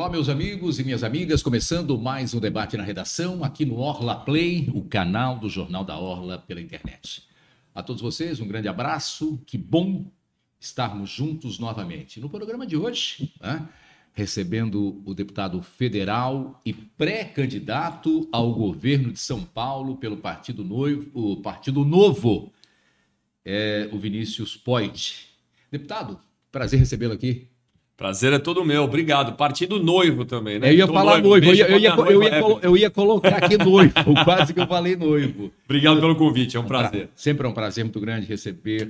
Olá, meus amigos e minhas amigas, começando mais um debate na redação aqui no Orla Play, o canal do Jornal da Orla pela internet. A todos vocês, um grande abraço, que bom estarmos juntos novamente. No programa de hoje, né, recebendo o deputado federal e pré-candidato ao governo de São Paulo pelo Partido Novo, o Partido Novo, é o Vinícius Poit. Deputado, prazer recebê-lo aqui. Prazer é todo meu, obrigado. Partido noivo também, né? Eu ia Tô falar noivo, noivo. Eu, ia, eu, ia, eu, ia, eu, ia, colocar aqui noivo, quase que eu falei noivo. Obrigado pelo convite, é um prazer. Sempre é um prazer muito grande receber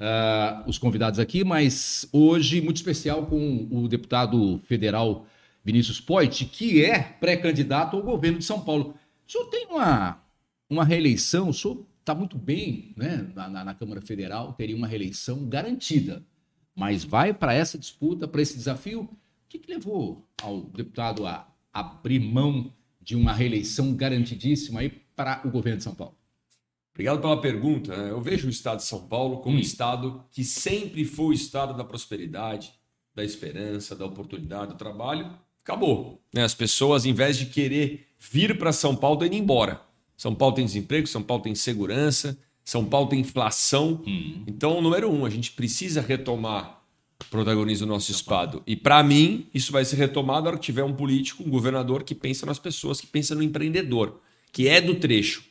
uh, os convidados aqui, mas hoje muito especial com o deputado federal Vinícius Poit, que é pré-candidato ao governo de São Paulo. O senhor tem uma, uma reeleição, o senhor está muito bem né, na, na, na Câmara Federal, teria uma reeleição garantida mas vai para essa disputa, para esse desafio. O que, que levou ao deputado a abrir mão de uma reeleição garantidíssima aí para o governo de São Paulo? Obrigado pela pergunta. Né? Eu vejo o estado de São Paulo como hum. um estado que sempre foi o estado da prosperidade, da esperança, da oportunidade, do trabalho. Acabou. Né? As pessoas, em vez de querer vir para São Paulo, estão indo embora. São Paulo tem desemprego, São Paulo tem segurança, são Paulo tem inflação. Hum. Então, número um, a gente precisa retomar o protagonismo do nosso estado. E para mim, isso vai ser retomado na hora que tiver um político, um governador que pensa nas pessoas, que pensa no empreendedor, que é do trecho.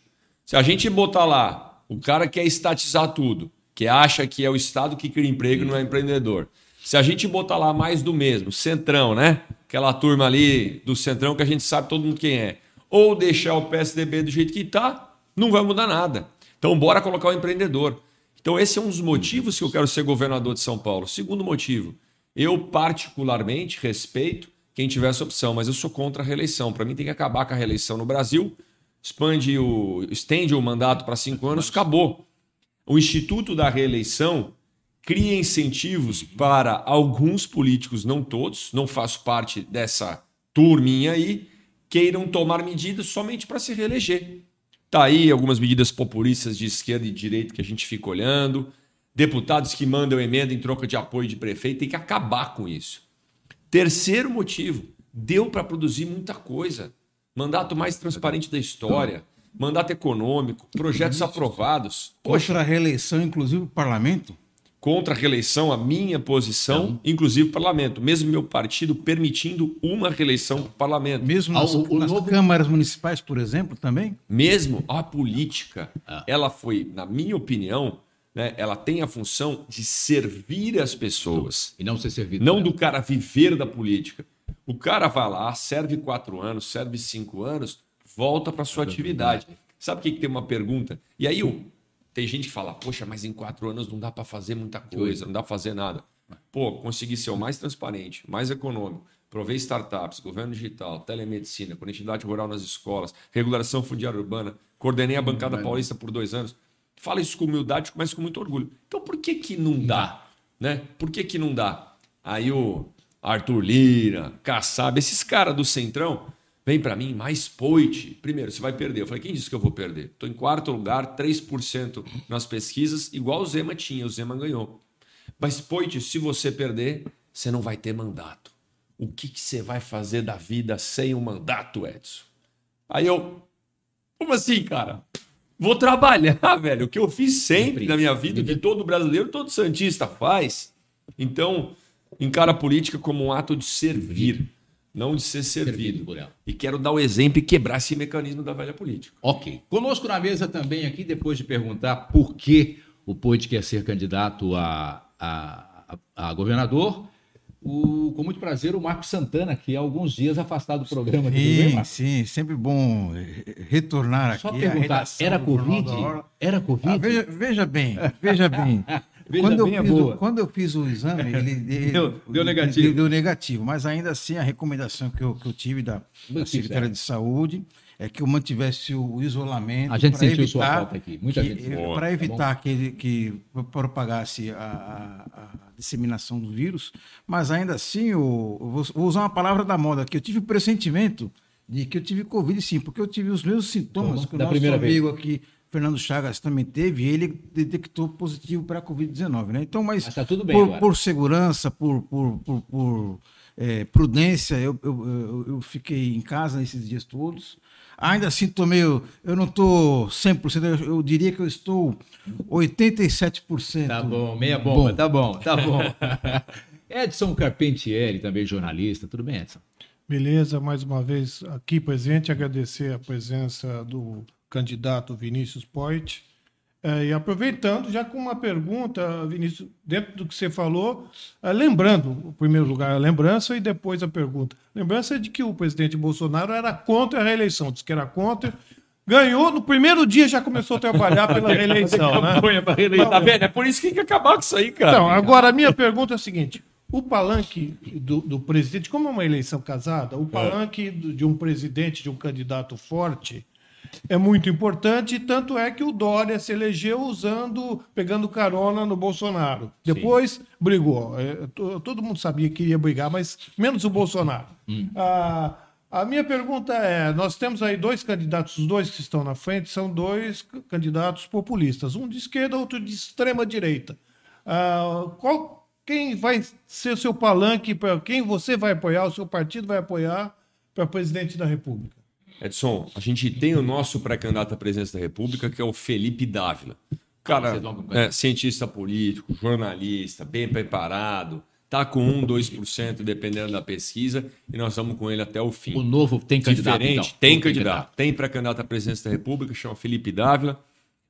Se a gente botar lá o cara que quer estatizar tudo, que acha que é o Estado que cria emprego, não é empreendedor. Se a gente botar lá mais do mesmo, Centrão, né? Aquela turma ali do Centrão que a gente sabe todo mundo quem é. Ou deixar o PSDB do jeito que está, não vai mudar nada. Então, bora colocar o empreendedor. Então, esse é um dos motivos que eu quero ser governador de São Paulo. Segundo motivo, eu particularmente respeito quem tiver essa opção, mas eu sou contra a reeleição. Para mim, tem que acabar com a reeleição no Brasil, expande o, estende o mandato para cinco anos, acabou. O Instituto da Reeleição cria incentivos para alguns políticos, não todos, não faço parte dessa turminha aí, queiram tomar medidas somente para se reeleger. Tá aí algumas medidas populistas de esquerda e direita que a gente fica olhando. Deputados que mandam emenda em troca de apoio de prefeito, tem que acabar com isso. Terceiro motivo, deu para produzir muita coisa. Mandato mais transparente da história, mandato econômico, projetos aprovados. Poxa, a reeleição, inclusive, o parlamento? Contra a reeleição, a minha posição, Não. inclusive parlamento, mesmo meu partido permitindo uma reeleição para o parlamento. Mesmo nas, o, o nas novo... câmaras municipais, por exemplo, também? Mesmo a política, ah. ela foi, na minha opinião, né, ela tem a função de servir as pessoas. E não ser servido. Não do cara viver da política. O cara vai lá, serve quatro anos, serve cinco anos, volta para sua atividade. Sabe o que, que tem uma pergunta? E aí o tem gente que fala, poxa, mas em quatro anos não dá para fazer muita coisa, não dá para fazer nada. Pô, consegui ser o mais transparente, mais econômico, provei startups, governo digital, telemedicina, conectividade rural nas escolas, regulação fundiária urbana, coordenei a bancada hum, paulista por dois anos. Fala isso com humildade, mas com muito orgulho. Então por que que não dá? Né? Por que que não dá? Aí o Arthur Lira, Kassab, esses caras do Centrão, Vem para mim, mais Poit. Primeiro, você vai perder. Eu falei, quem disse que eu vou perder? Estou em quarto lugar, 3% nas pesquisas, igual o Zema tinha, o Zema ganhou. Mas Poit, se você perder, você não vai ter mandato. O que, que você vai fazer da vida sem um mandato, Edson? Aí eu, como assim, cara? Vou trabalhar, velho. O que eu fiz sempre na minha vida, o que todo brasileiro, todo santista faz. Então, encara a política como um ato de servir não de ser servido. por ela. E quero dar o exemplo e quebrar esse mecanismo da velha política. Ok. Conosco na mesa também aqui, depois de perguntar por que o Poit quer ser candidato a, a, a, a governador, o, com muito prazer, o Marcos Santana, que há alguns dias afastado do programa. Sim, bem, sim, sempre bom retornar Só aqui. Só perguntar, era Covid? Era Covid? Ah, veja, veja bem, veja bem. Veja quando, eu fiz o, quando eu fiz o exame, ele, ele deu, deu, negativo. Deu, deu, negativo, mas ainda assim a recomendação que eu, que eu tive da, da Secretaria de Saúde é que eu mantivesse o isolamento. A gente sentiu evitar sua falta aqui, muita que, gente. Para tá evitar tá que, que propagasse a, a, a, disseminação do vírus, mas ainda assim, eu, eu vou usar uma palavra da moda aqui, eu tive o pressentimento de que eu tive Covid sim, porque eu tive os mesmos sintomas que o nosso amigo vez. aqui Fernando Chagas também teve, ele detectou positivo para a Covid-19, né? Então, mas, mas tá tudo bem por, por segurança, por, por, por, por é, prudência, eu, eu, eu, fiquei em casa esses dias todos. Ainda assim, tô meio, eu não estou 100%, eu, eu diria que eu estou 87%. Tá bom, meia bomba, bom. tá bom, tá bom. Edson Carpentieri, também jornalista. Tudo bem, Edson? Beleza, mais uma vez aqui presente, agradecer a presença do candidato Vinícius Poit. É, e aproveitando, já com uma pergunta, Vinícius, dentro do que você falou, é, lembrando, em primeiro lugar, a lembrança e depois a pergunta. Lembrança de que o presidente Bolsonaro era contra a reeleição, disse que era contra, ganhou, no primeiro dia já começou a trabalhar pela reeleição. né? reeleição. Tá vendo? É por isso que tem que acabar com isso aí, cara. Então, agora a minha pergunta é a seguinte: o palanque do, do presidente, como é uma eleição casada, o é. palanque é. de um presidente, de um candidato forte, é muito importante, tanto é que o Dória se elegeu usando, pegando carona no Bolsonaro. Depois Sim. brigou. É, todo mundo sabia que ia brigar, mas menos o Bolsonaro. Hum. Ah, a minha pergunta é: nós temos aí dois candidatos, os dois que estão na frente são dois candidatos populistas, um de esquerda, outro de extrema direita. Ah, qual, quem vai ser o seu palanque para quem você vai apoiar, o seu partido vai apoiar para presidente da República? Edson, a gente tem o nosso pré-candidato à presidência da República, que é o Felipe Dávila. Cara, é, cientista político, jornalista, bem preparado, tá com 1, 2%, dependendo da pesquisa, e nós vamos com ele até o fim. O novo tem candidato, Diferente, então. Tem candidato. Tem pré-candidato à presidência da República, chama Felipe Dávila.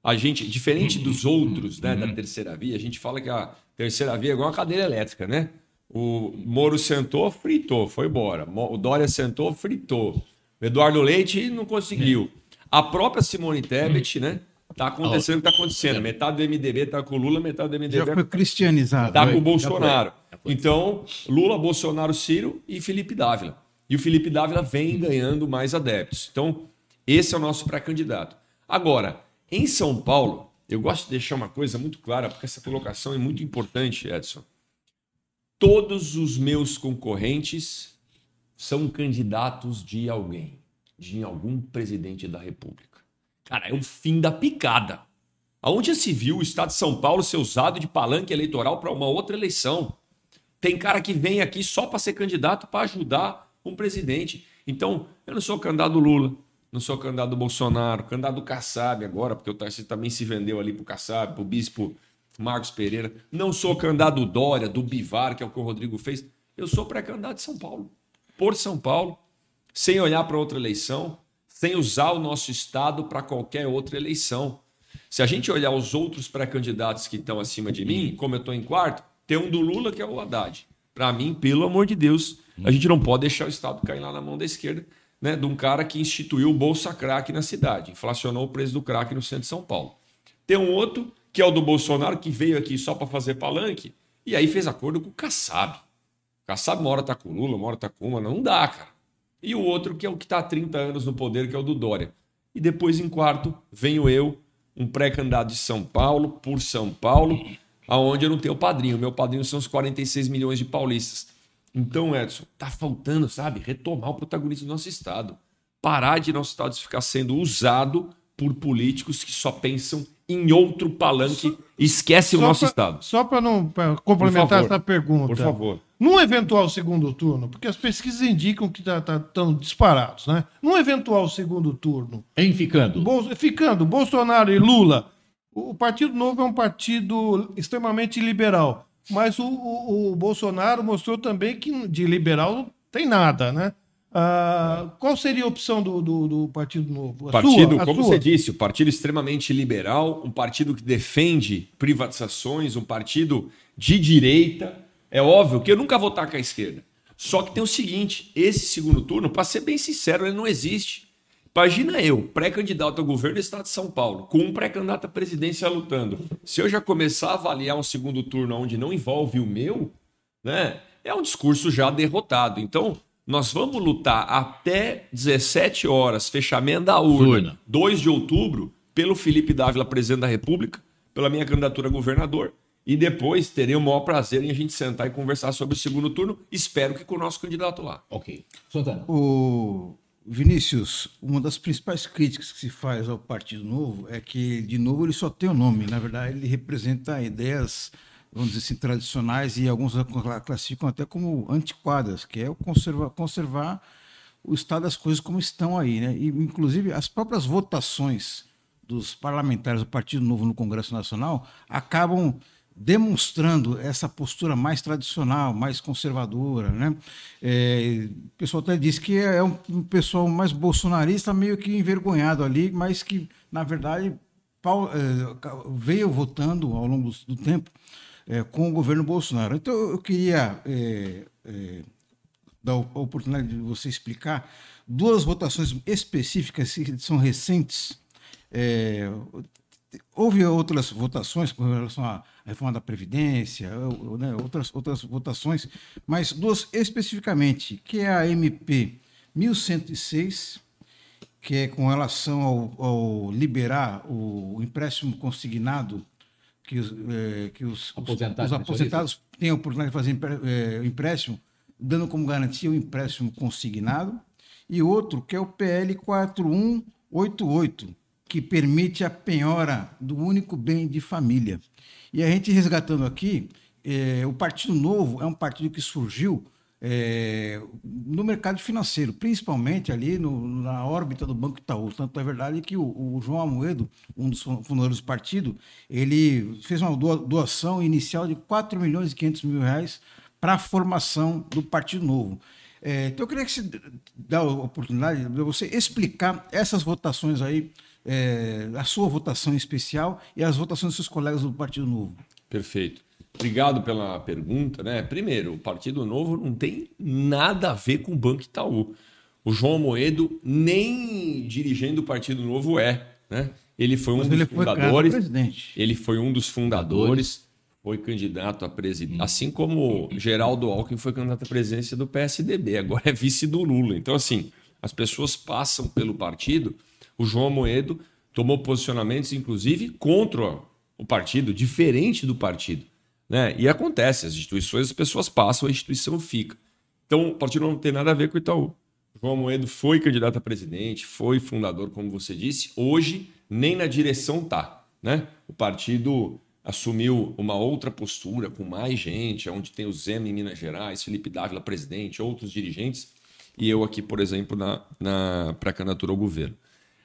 A gente, diferente dos outros né, da uhum. terceira via, a gente fala que a terceira via é igual uma cadeira elétrica, né? O Moro sentou, fritou, foi embora. O Dória sentou, fritou. Eduardo Leite não conseguiu. A própria Simone Tebet, né? Tá acontecendo o que tá acontecendo. Metade do MDB tá com o Lula, metade do MDB já foi cristianizado. Tá com o Bolsonaro. Então, Lula, Bolsonaro, Ciro e Felipe Dávila. E o Felipe Dávila vem ganhando mais adeptos. Então, esse é o nosso pré-candidato. Agora, em São Paulo, eu gosto de deixar uma coisa muito clara, porque essa colocação é muito importante, Edson. Todos os meus concorrentes são candidatos de alguém, de algum presidente da República. Cara, é o fim da picada. Aonde se viu o Estado de São Paulo ser usado de palanque eleitoral para uma outra eleição? Tem cara que vem aqui só para ser candidato para ajudar um presidente. Então, eu não sou candidato Lula, não sou candidato Bolsonaro, candidato Kassab agora, porque o Tarcísio também se vendeu ali para o Kassab, para o bispo Marcos Pereira. Não sou candidato Dória, do Bivar, que é o que o Rodrigo fez. Eu sou pré-candidato de São Paulo por São Paulo, sem olhar para outra eleição, sem usar o nosso Estado para qualquer outra eleição. Se a gente olhar os outros pré-candidatos que estão acima de mim, como eu estou em quarto, tem um do Lula que é o Haddad. Para mim, pelo amor de Deus, a gente não pode deixar o Estado cair lá na mão da esquerda, né, de um cara que instituiu o Bolsa Crack na cidade, inflacionou o preço do crack no centro de São Paulo. Tem um outro, que é o do Bolsonaro, que veio aqui só para fazer palanque, e aí fez acordo com o Kassab. Kassab uma hora tá com o Lula, uma hora tá com uma, não dá, cara. E o outro que é o que está há 30 anos no poder, que é o do Dória. E depois, em quarto, venho eu, um pré-candidato de São Paulo, por São Paulo, aonde eu não tenho padrinho. Meu padrinho são os 46 milhões de paulistas. Então, Edson, tá faltando, sabe, retomar o protagonismo do nosso Estado. Parar de nosso Estado ficar sendo usado por políticos que só pensam em outro palanque e esquece o nosso pra, Estado. Só para não pra complementar essa pergunta. Por favor. Num eventual segundo turno, porque as pesquisas indicam que estão tá, tá, disparados, né? Num eventual segundo turno. Em ficando. Bol ficando, Bolsonaro e Lula. O Partido Novo é um partido extremamente liberal. Mas o, o, o Bolsonaro mostrou também que de liberal não tem nada, né? Ah, qual seria a opção do, do, do Partido Novo? A partido, sua, como sua? você disse, o partido extremamente liberal, um partido que defende privatizações, um partido de direita. É óbvio que eu nunca vou estar com a esquerda. Só que tem o seguinte: esse segundo turno, para ser bem sincero, ele não existe. Imagina eu, pré-candidato ao governo do estado de São Paulo, com um pré-candidato à presidência lutando. Se eu já começar a avaliar um segundo turno onde não envolve o meu, né, é um discurso já derrotado. Então, nós vamos lutar até 17 horas, fechamento da urna, urna. 2 de outubro, pelo Felipe Dávila, presidente da República, pela minha candidatura a governador. E depois terei o maior prazer em a gente sentar e conversar sobre o segundo turno. Espero que com o nosso candidato lá. Ok. Santana. O Vinícius, uma das principais críticas que se faz ao Partido Novo é que, de novo, ele só tem o um nome. Na verdade, ele representa ideias vamos dizer assim, tradicionais e alguns classificam até como antiquadas, que é o conservar, conservar o estado das coisas como estão aí, né? E, inclusive, as próprias votações dos parlamentares do Partido Novo no Congresso Nacional acabam demonstrando essa postura mais tradicional, mais conservadora, né? É, o pessoal até diz que é um, pessoal mais bolsonarista, meio que envergonhado ali, mas que, na verdade, é, veio votando ao longo do tempo é, com o governo Bolsonaro. Então, eu queria é, é, dar a oportunidade de você explicar duas votações específicas que são recentes. É, houve outras votações com relação à reforma da Previdência, né, outras, outras votações, mas duas especificamente, que é a MP 1106, que é com relação ao, ao liberar o empréstimo consignado que os, é, que os, Aposentado, os, os aposentados têm a oportunidade de fazer é, empréstimo, dando como garantia o empréstimo consignado, e outro que é o PL 4188, que permite a penhora do único bem de família. E a gente resgatando aqui, é, o Partido Novo é um partido que surgiu é, no mercado financeiro, principalmente ali no, na órbita do Banco Itaú. Tanto é verdade que o, o, João Amoedo, um dos fundadores do partido, ele fez uma doação inicial de 4 milhões e 500 mil reais para a formação do Partido Novo. É, então eu queria que você dê a oportunidade de você explicar essas votações aí, é, a sua votação em especial e as votações dos seus colegas do Partido Novo. Perfeito. Obrigado pela pergunta. Né? Primeiro, o Partido Novo não tem nada a ver com o Banco Itaú. O João Moedo nem dirigendo o Partido Novo é. Né? Ele foi um Mas dos fundadores. Ele foi um dos fundadores, foi candidato a presidente. Assim como Geraldo Alckmin foi candidato à presidência do PSDB, agora é vice do Lula. Então, assim, as pessoas passam pelo partido. O João Moedo tomou posicionamentos, inclusive, contra o partido, diferente do partido. Né? E acontece, as instituições, as pessoas passam, a instituição fica. Então, o partido não tem nada a ver com o Itaú. João Moedo foi candidato a presidente, foi fundador, como você disse. Hoje, nem na direção tá. Né? O partido assumiu uma outra postura, com mais gente, onde tem o Zema em Minas Gerais, Felipe Dávila presidente, outros dirigentes, e eu aqui, por exemplo, na, na pré-candidatura ao governo.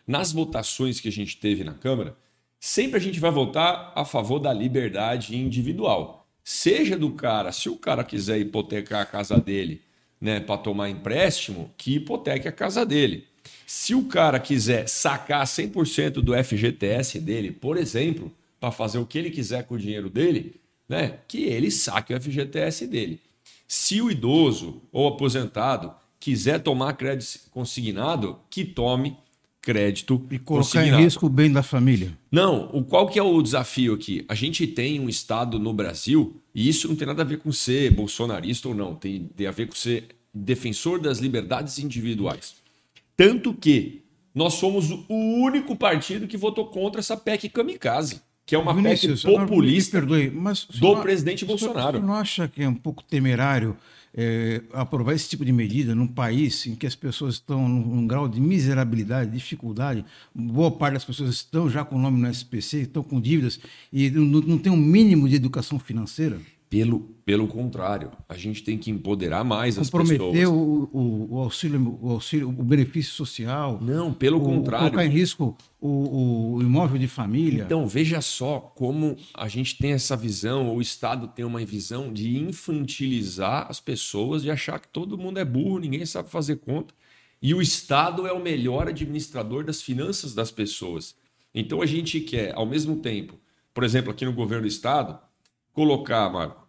Nas votações que a gente teve na Câmara, sempre a gente vai votar a favor da liberdade individual. Seja do cara, se o cara quiser hipotecar a casa dele né, para tomar empréstimo, que hipoteque a casa dele. Se o cara quiser sacar 100% do FGTS dele, por exemplo, para fazer o que ele quiser com o dinheiro dele, né, que ele saque o FGTS dele. Se o idoso ou aposentado quiser tomar crédito consignado, que tome crédito e colocar em risco o bem da família. Não, o qual que é o desafio aqui? A gente tem um estado no Brasil e isso não tem nada a ver com ser bolsonarista ou não, tem, tem a ver com ser defensor das liberdades individuais. Tanto que nós somos o único partido que votou contra essa PEC kamikaze, que é uma Vinícius, PEC populista perdoe, mas do presidente Bolsonaro. Você não acha que é um pouco temerário é, aprovar esse tipo de medida num país em que as pessoas estão num, num, grau de miserabilidade, dificuldade, boa parte das pessoas estão já com o nome no SPC, estão com dívidas e não, não tem um mínimo de educação financeira? Pelo, pelo contrário, a gente tem que empoderar mais as pessoas. Comprometer o, o, o, auxílio, o auxílio, o benefício social. Não, pelo o, contrário. Colocar em risco o, o, imóvel de família. Então, veja só como a gente tem essa visão, o Estado tem uma visão de infantilizar as pessoas, de achar que todo mundo é burro, ninguém sabe fazer conta. E o Estado é o melhor administrador das finanças das pessoas. Então, a gente quer, ao mesmo tempo, por exemplo, aqui no governo do Estado, colocar, Marco,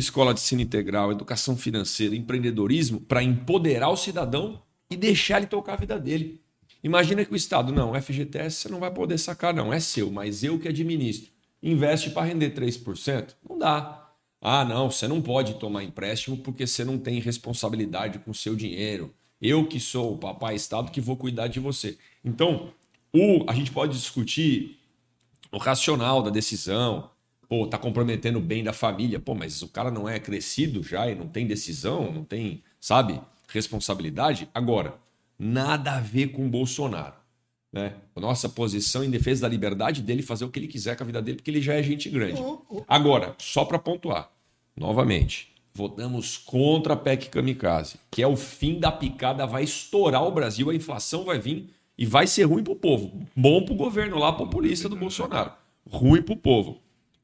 escola de ensino integral, educação financeira, empreendedorismo, para empoderar o cidadão e deixar ele tocar a vida dele. Imagina que o Estado, não, FGTS você não vai poder sacar, não, é seu, mas eu que administro. Investe para render 3%? Não dá. Ah, não, você não pode tomar empréstimo porque você não tem responsabilidade com o seu dinheiro. Eu que sou o papai Estado que vou cuidar de você. Então, o, a gente pode discutir o racional da decisão, pô, tá comprometendo o bem da família. Pô, mas o cara não é crescido já e não tem decisão, não tem, sabe, responsabilidade. Agora, nada a ver com o Bolsonaro. Né? Nossa posição em defesa da liberdade dele fazer o que ele quiser com a vida dele, porque ele já é gente grande. Agora, só para pontuar, novamente, votamos contra a PEC Kamikaze, que é o fim da picada, vai estourar o Brasil, a inflação vai vir e vai ser ruim para o povo. Bom para o governo lá, populista do Bolsonaro. Ruim para o povo.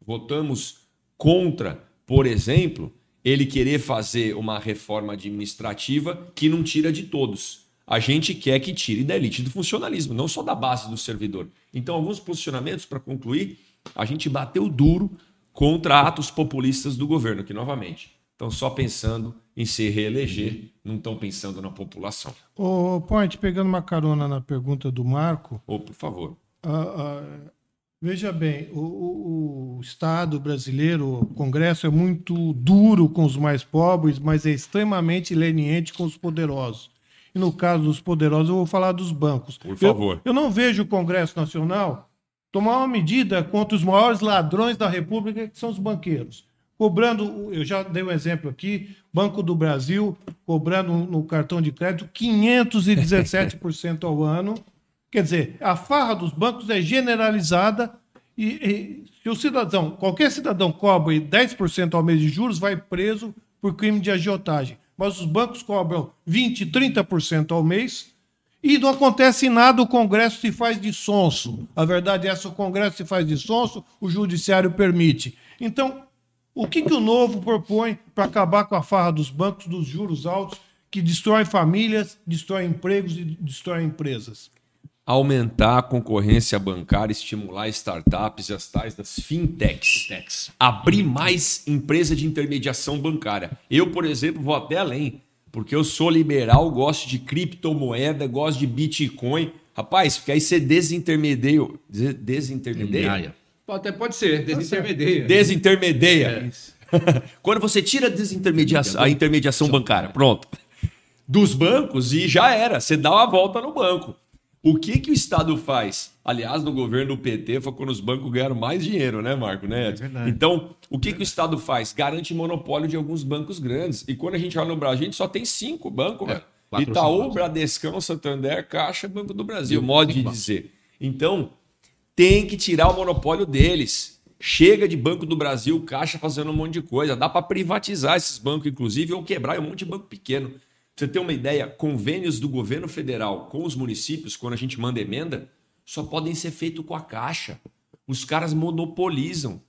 Votamos contra, por exemplo, ele querer fazer uma reforma administrativa que não tira de todos a gente quer que tire da elite do funcionalismo, não só da base do servidor. Então, alguns posicionamentos, para concluir, a gente bateu duro contra atos populistas do governo, que, novamente, estão só pensando em se reeleger, não estão pensando na população. Ô, Point, pegando uma carona na pergunta do Marco. Ô, por favor. Uh, uh, veja bem, o, o, Estado brasileiro, o Congresso é muito duro com os mais pobres, mas é extremamente leniente com os poderosos. E no caso dos poderosos, eu vou falar dos bancos. Por favor. Eu, eu não vejo o Congresso Nacional tomar uma medida contra os maiores ladrões da República, que são os banqueiros. Cobrando, eu já dei um exemplo aqui, Banco do Brasil cobrando no cartão de crédito 517% ao ano. Quer dizer, a farra dos bancos é generalizada e, e se o cidadão, qualquer cidadão cobre 10% ao mês de juros, vai preso por crime de agiotagem mas os bancos cobram 20%, 30% ao mês e não acontece nada, o Congresso se faz de sonso. A verdade é essa, o Congresso se faz de sonso, o Judiciário permite. Então, o que, que o novo propõe para acabar com a farra dos bancos, dos juros altos, que destrói famílias, destrói empregos e destrói empresas? Aumentar a concorrência bancária, estimular startups e as tais das fintechs. fintechs. Abrir mais empresa de intermediação bancária. Eu, por exemplo, vou até além, porque eu sou liberal, gosto de criptomoeda, gosto de Bitcoin. Rapaz, porque aí você desintermedia. Desintermedia? Até pode ser, desintermedia. Desintermedia. É Quando você tira a, desintermediação, a intermediação bancária, pronto. Dos bancos e já era. Você dá uma volta no banco. O que, que o Estado faz? Aliás, no governo do PT foi quando os bancos ganharam mais dinheiro, né, Marco? Né? É então, o que, que o Estado faz? Garante monopólio de alguns bancos grandes. E quando a gente olha no Brasil, a gente só tem cinco bancos, é, Itaú, Bradescão, Santander, Caixa, Banco do Brasil, modo de dizer. Então, tem que tirar o monopólio deles. Chega de Banco do Brasil, Caixa fazendo um monte de coisa. Dá para privatizar esses bancos, inclusive, ou quebrar um monte de banco pequeno você ter uma ideia, convênios do governo federal com os municípios, quando a gente manda emenda, só podem ser feitos com a Caixa. Os caras monopolizam.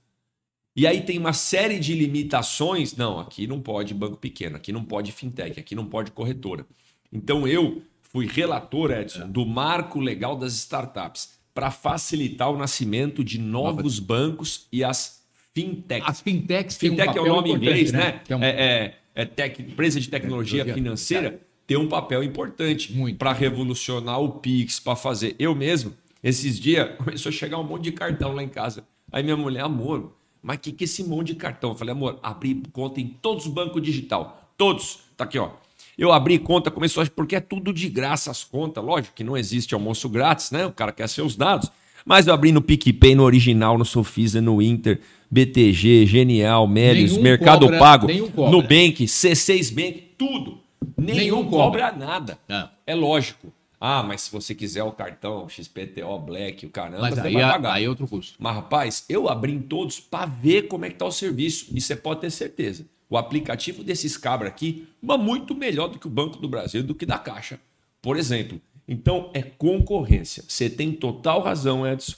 E aí tem uma série de limitações. Não, aqui não pode banco pequeno, aqui não pode fintech, aqui não pode corretora. Então eu fui relator, Edson, do marco legal das startups para facilitar o nascimento de novos bancos e as fintechs. As fintechs Fintech um é o nome em inglês, né? né? É, é é, tec, empresa de tecnologia financeira tem um papel importante para revolucionar o Pix, para fazer. Eu mesmo, esses dias, começou a chegar um monte de cartão lá em casa. Aí minha mulher, amor, mas que que é esse monte de cartão? Eu falei, amor, abri conta em todos os bancos digital. Todos. Tá aqui, ó. Eu abri conta, começou a... Porque é tudo de graça as contas. Lógico que não existe almoço grátis, né? O cara quer seus dados. Mas eu abri no PicPay, no Original, no Sofisa, no Inter, BTG, Genial, Melios, nenhum Mercado cobra, Pago, Nubank, C6 Bank, tudo. Nenhum, nenhum cobra. cobra nada. É. é lógico. Ah, mas se você quiser o cartão XPTO Black, o caramba, mas você aí, vai é- pagar. Aí é outro custo. Mas, rapaz, eu abri em todos para ver como é que tá o serviço. E você pode ter certeza. O aplicativo desses cabras aqui é muito melhor do que o Banco do Brasil, do que da Caixa, por exemplo. Então, é concorrência. Você tem total razão, Edson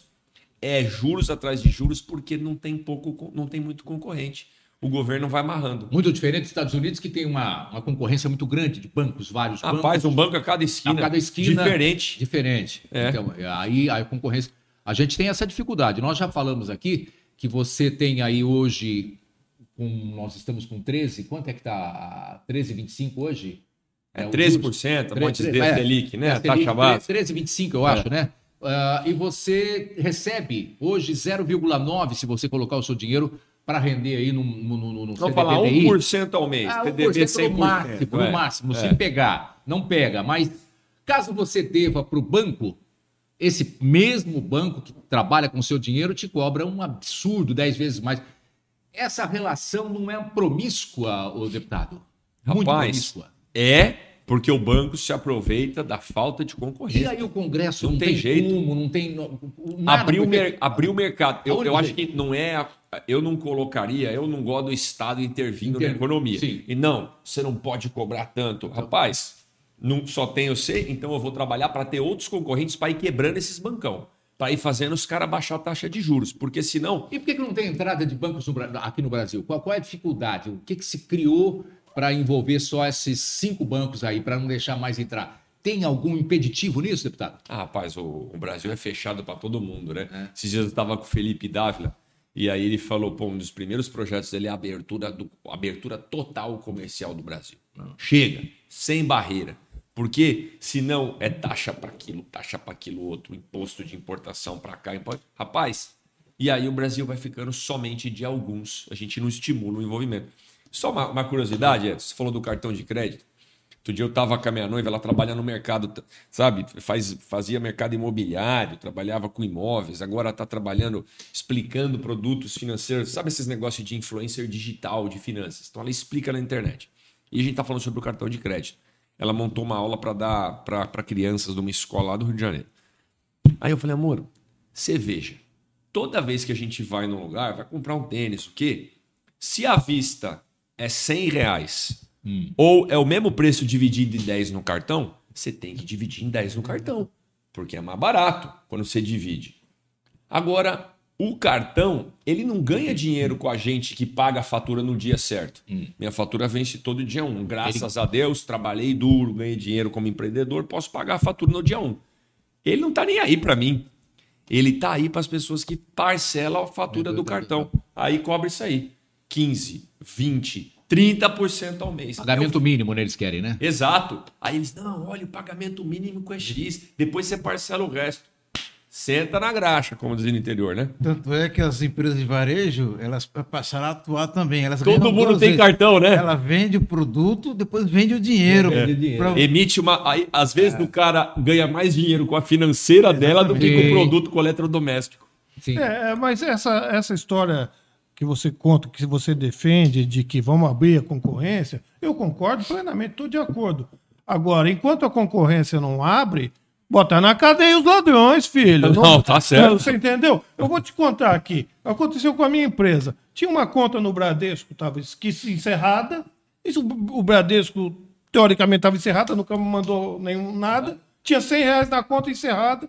é juros atrás de juros porque não tem pouco, não tem muito concorrente. O governo vai amarrando. Muito diferente dos Estados Unidos, que tem uma, uma concorrência muito grande de bancos, vários Rapaz, bancos. Rapaz, um banco a cada esquina. A cada esquina. Diferente. Diferente. É. Então, aí a concorrência. A gente tem essa dificuldade. Nós já falamos aqui que você tem aí hoje. Com, nós estamos com 13. Quanto é que está? 13,25 hoje? É, é 13%, um monte de é, Selic, né? É, taxa base. 13,25, eu acho, é. né? Uh, e você recebe hoje 0,9 se você colocar o seu dinheiro para render aí no, no, no, no Vamos falar 1% ao mês. Ah, TDB 100%. No máximo, no é. máximo, é. se pegar. Não pega, mas caso você deva para o banco, esse mesmo banco que trabalha com o seu dinheiro te cobra um absurdo, 10 vezes mais. Essa relação não é promíscua, o deputado? Rapaz, Muito promíscua. É Porque o banco se aproveita da falta de E concorrência. aí o Congresso Não não, tem tem, jeito. como, não tem nada o, porque- o mercado. Eu, eu acho que não é. Eu não colocaria, eu não gosto do Estado intervindo Inter- na economia. Sim. E não, você não pode cobrar tanto. Rapaz, não só tem você, então eu vou trabalhar para ter outros concorrentes para ir quebrando esses bancão. Para ir fazendo os caras baixar a taxa de juros. Porque senão. E por que, que não tem entrada de bancos no aqui no Brasil? Qual, qual é a dificuldade? O que, que se criou para envolver só esses cinco bancos aí, para não deixar mais entrar? Tem algum impeditivo nisso, deputado? Ah, rapaz, o, o Brasil é fechado para todo mundo, né? É. Esses dias eu estava com o Felipe Dávila e aí ele falou, pô, um dos primeiros projetos dele é a abertura, do, abertura total comercial do Brasil. Chega, sem barreira. Porque senão é taxa para aquilo, taxa para aquilo outro, imposto de importação para cá, imposto... rapaz. E aí o Brasil vai ficando somente de alguns. A gente não estimula o envolvimento. Só uma, uma curiosidade, Edson, você falou do cartão de crédito. Outro dia eu estava com a minha noiva, ela trabalha no mercado, sabe? Faz, fazia mercado imobiliário, trabalhava com imóveis, agora está trabalhando explicando produtos financeiros. Sabe esses negócios de influencer digital de finanças? Então ela explica na internet. E a gente está falando sobre o cartão de crédito. Ela montou uma aula para dar para crianças de uma escola lá do Rio de Janeiro. Aí eu falei, amor, você veja, toda vez que a gente vai num lugar, vai comprar um tênis, o quê? Se a vista é 100 reais ou é o mesmo preço dividido em 10 no cartão, você tem que dividir em 10 no cartão, porque é mais barato quando você divide. Agora, o cartão, ele não ganha dinheiro com a gente que paga a fatura no dia certo. Minha fatura vence todo dia 1. Graças a Deus, trabalhei duro, ganhei dinheiro como empreendedor, posso pagar a fatura no dia 1. Ele não tá nem aí para mim. Ele tá aí para as pessoas que parcelam a fatura do cartão. Aí cobra isso aí. 15, 20, 30% ao mês. Pagamento mínimo, né, eles querem, né? Exato. Aí eles, não, olha, o pagamento mínimo é X, depois você parcela o resto. Senta na graxa, como diz no interior, né? Tanto é que as empresas de varejo, elas passaram a atuar também. Elas Todo mundo tem vezes. cartão, né? Ela vende o produto, depois vende o dinheiro. Vende o dinheiro. Pra- Emite uma. Aí, às vezes o cara ganha mais dinheiro com a financeira dela do que com o Exatamente. produto com o eletrodoméstico. Sim. É, é, mas essa, essa história que você conta, que você defende, de que vamos abrir a concorrência, eu concordo plenamente, estou de acordo. Agora, enquanto a concorrência não abre, bota na cadeia os ladrões, filho. Não, tá certo. Você entendeu? Eu vou te contar aqui. Aconteceu com a minha empresa. Tinha uma conta no Bradesco, estava encerrada. Isso, o Bradesco, teoricamente, estava encerrada, nunca me mandou nenhum nada. Tinha 100 reais na conta encerrada.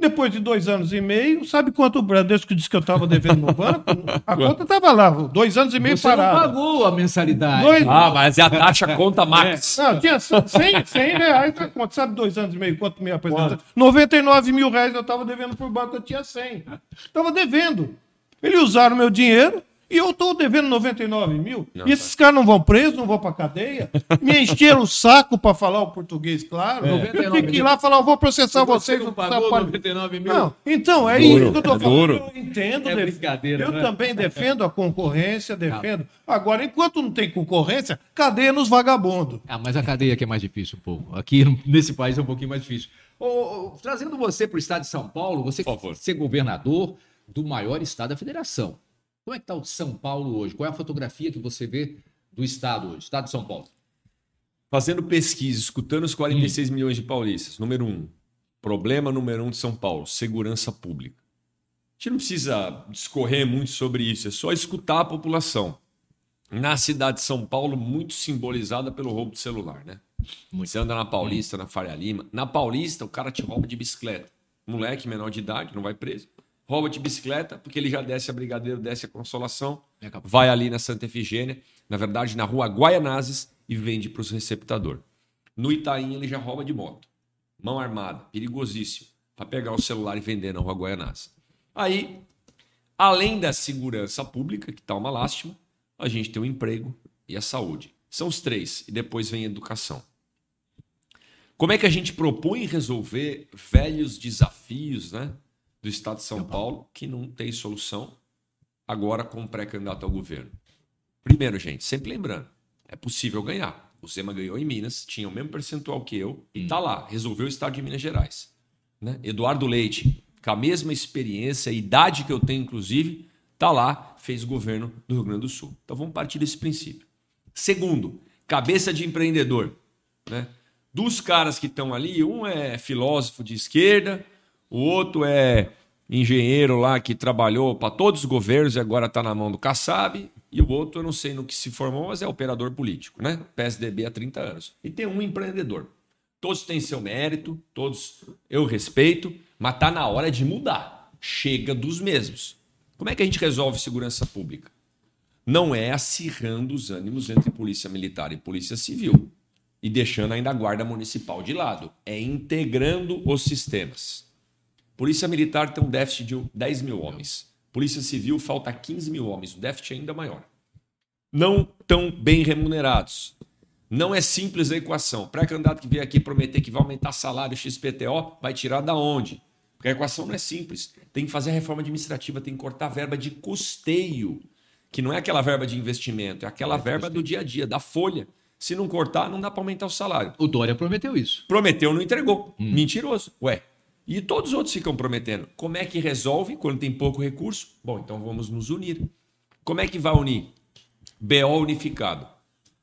Depois de dois anos e meio, sabe quanto o Bradesco disse que eu estava devendo no banco? A conta estava lá, dois anos e meio Você não parada. pagou a mensalidade. Dois- Ah, mas é a taxa conta Max. Não, tinha 100, 100 reais na conta. Sabe, dois anos e meio, quanto me apresentou? 99 mil reais eu estava devendo por banco, eu tinha 100. Estava devendo. Eles usaram meu dinheiro e eu estou devendo 99 mil. e esses caras não vão presos, não vão para cadeia. Me encheram o saco para falar o português, claro. Eu 99 tive que ir lá e falar, eu vou processar Você vocês. não não pagou pode- 99 mil? Não, então, é Duro, isso que eu tô é falando. duro. Eu entendo. É brincadeira, Eu né? também defendo a concorrência, defendo. Agora, enquanto não tem concorrência, cadeia nos vagabundos. Ah, mas a cadeia aqui é mais difícil um pouco. Aqui nesse país é um pouquinho mais difícil. Trazendo você para o estado de São Paulo, você ser governador do maior estado da federação. Como é que está o São Paulo hoje? Qual é a fotografia que você vê do estado hoje, estado de São Paulo? Fazendo pesquisa, escutando os 46 milhões de paulistas. Número um, problema número um de São Paulo, segurança pública. A gente não precisa discorrer muito sobre isso, é só escutar a população. Na cidade de São Paulo, muito simbolizada pelo roubo de celular, né? Você anda na Paulista, na Faria Lima. Na Paulista, o cara te rouba de bicicleta. Moleque menor de idade, não vai preso. Rouba de bicicleta, porque ele já desce a Brigadeiro, desce a Consolação, vai ali na Santa Efigênia, na verdade na rua Guaianazes, e vende para os receptador. No Itaim, ele já rouba de moto. Mão armada, perigosíssimo, para pegar o celular e vender na rua Guaianazes. Aí, além da segurança pública, que está uma lástima, a gente tem o emprego e a saúde. São os três, e depois vem a educação. Como é que a gente propõe resolver velhos desafios né, do Estado de São Paulo que não tem solução agora como pré-candidato ao governo? Primeiro, gente, sempre lembrando, é possível ganhar. O Zema ganhou em Minas, tinha o mesmo percentual que eu, e tá lá, resolveu o Estado de Minas Gerais. Né? Eduardo Leite, com a mesma experiência, a idade que eu tenho, inclusive, tá lá, fez governo do Rio Grande do Sul. Então vamos partir desse princípio. Segundo, cabeça de empreendedor. Né? Dos caras que estão ali, um é filósofo de esquerda, o outro é engenheiro lá que trabalhou para todos os governos e agora está na mão do Kassab, e o outro eu não sei no que se formou, mas é operador político, né? PSDB há 30 anos. E tem um empreendedor. Todos têm seu mérito, todos eu respeito, mas está na hora de mudar. Chega dos mesmos. Como é que a gente resolve segurança pública? Não é acirrando os ânimos entre polícia militar e polícia civil e deixando ainda a guarda municipal de lado. É integrando os sistemas. Polícia Militar tem um déficit de 10 mil homens. Polícia Civil falta 15 mil homens. O déficit é ainda maior. Não tão bem remunerados. Não é simples a equação. O pré-candidato que vier aqui prometer que vai aumentar salário XPTO, vai tirar da onde? Porque a equação não é simples. Tem que fazer a reforma administrativa, tem que cortar a verba de custeio, que não é aquela verba de investimento, é aquela é verba do dia a dia, da folha. Se não cortar, não dá para aumentar o salário. O Dória prometeu isso. Prometeu, não entregou. Hum. Mentiroso. Ué, e todos os outros ficam prometendo. Como é que resolve quando tem pouco recurso? Bom, então vamos nos unir. Como é que vai unir? BO unificado.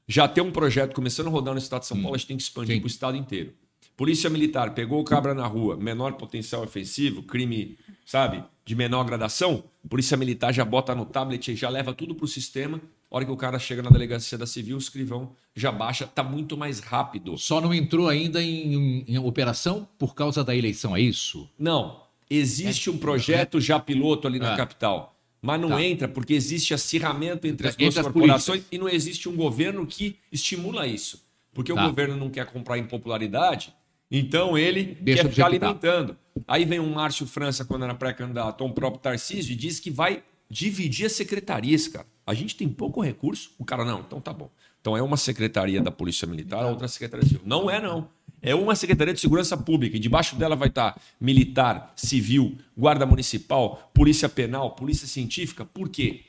Já tem um projeto começando a rodar no estado de São Paulo, a gente tem que expandir para o estado inteiro. Polícia Militar pegou o cabra na rua, menor potencial ofensivo, crime, sabe, de menor gradação. Polícia Militar já bota no tablet e já leva tudo para o sistema a hora que o cara chega na delegacia da civil, o escrivão já baixa, tá muito mais rápido. Só não entrou ainda em, em operação por causa da eleição, é isso? Não. Existe é, um projeto é. já piloto ali na é. capital. Mas não tá. entra porque existe acirramento entre as duas corporações e não existe um governo que estimula isso. Porque tá. o governo não quer comprar impopularidade, então ele Deixa quer ficar alimentando. Aí vem um Márcio França, quando era pré-candidato, um próprio Tarcísio, e diz que vai dividir as secretarias, cara. A gente tem pouco recurso. O cara, não, então tá bom. Então é uma secretaria da Polícia Militar, outra secretaria civil. Não é, não. É uma Secretaria de Segurança Pública e debaixo dela vai estar militar, civil, guarda municipal, polícia penal, polícia científica. Por quê?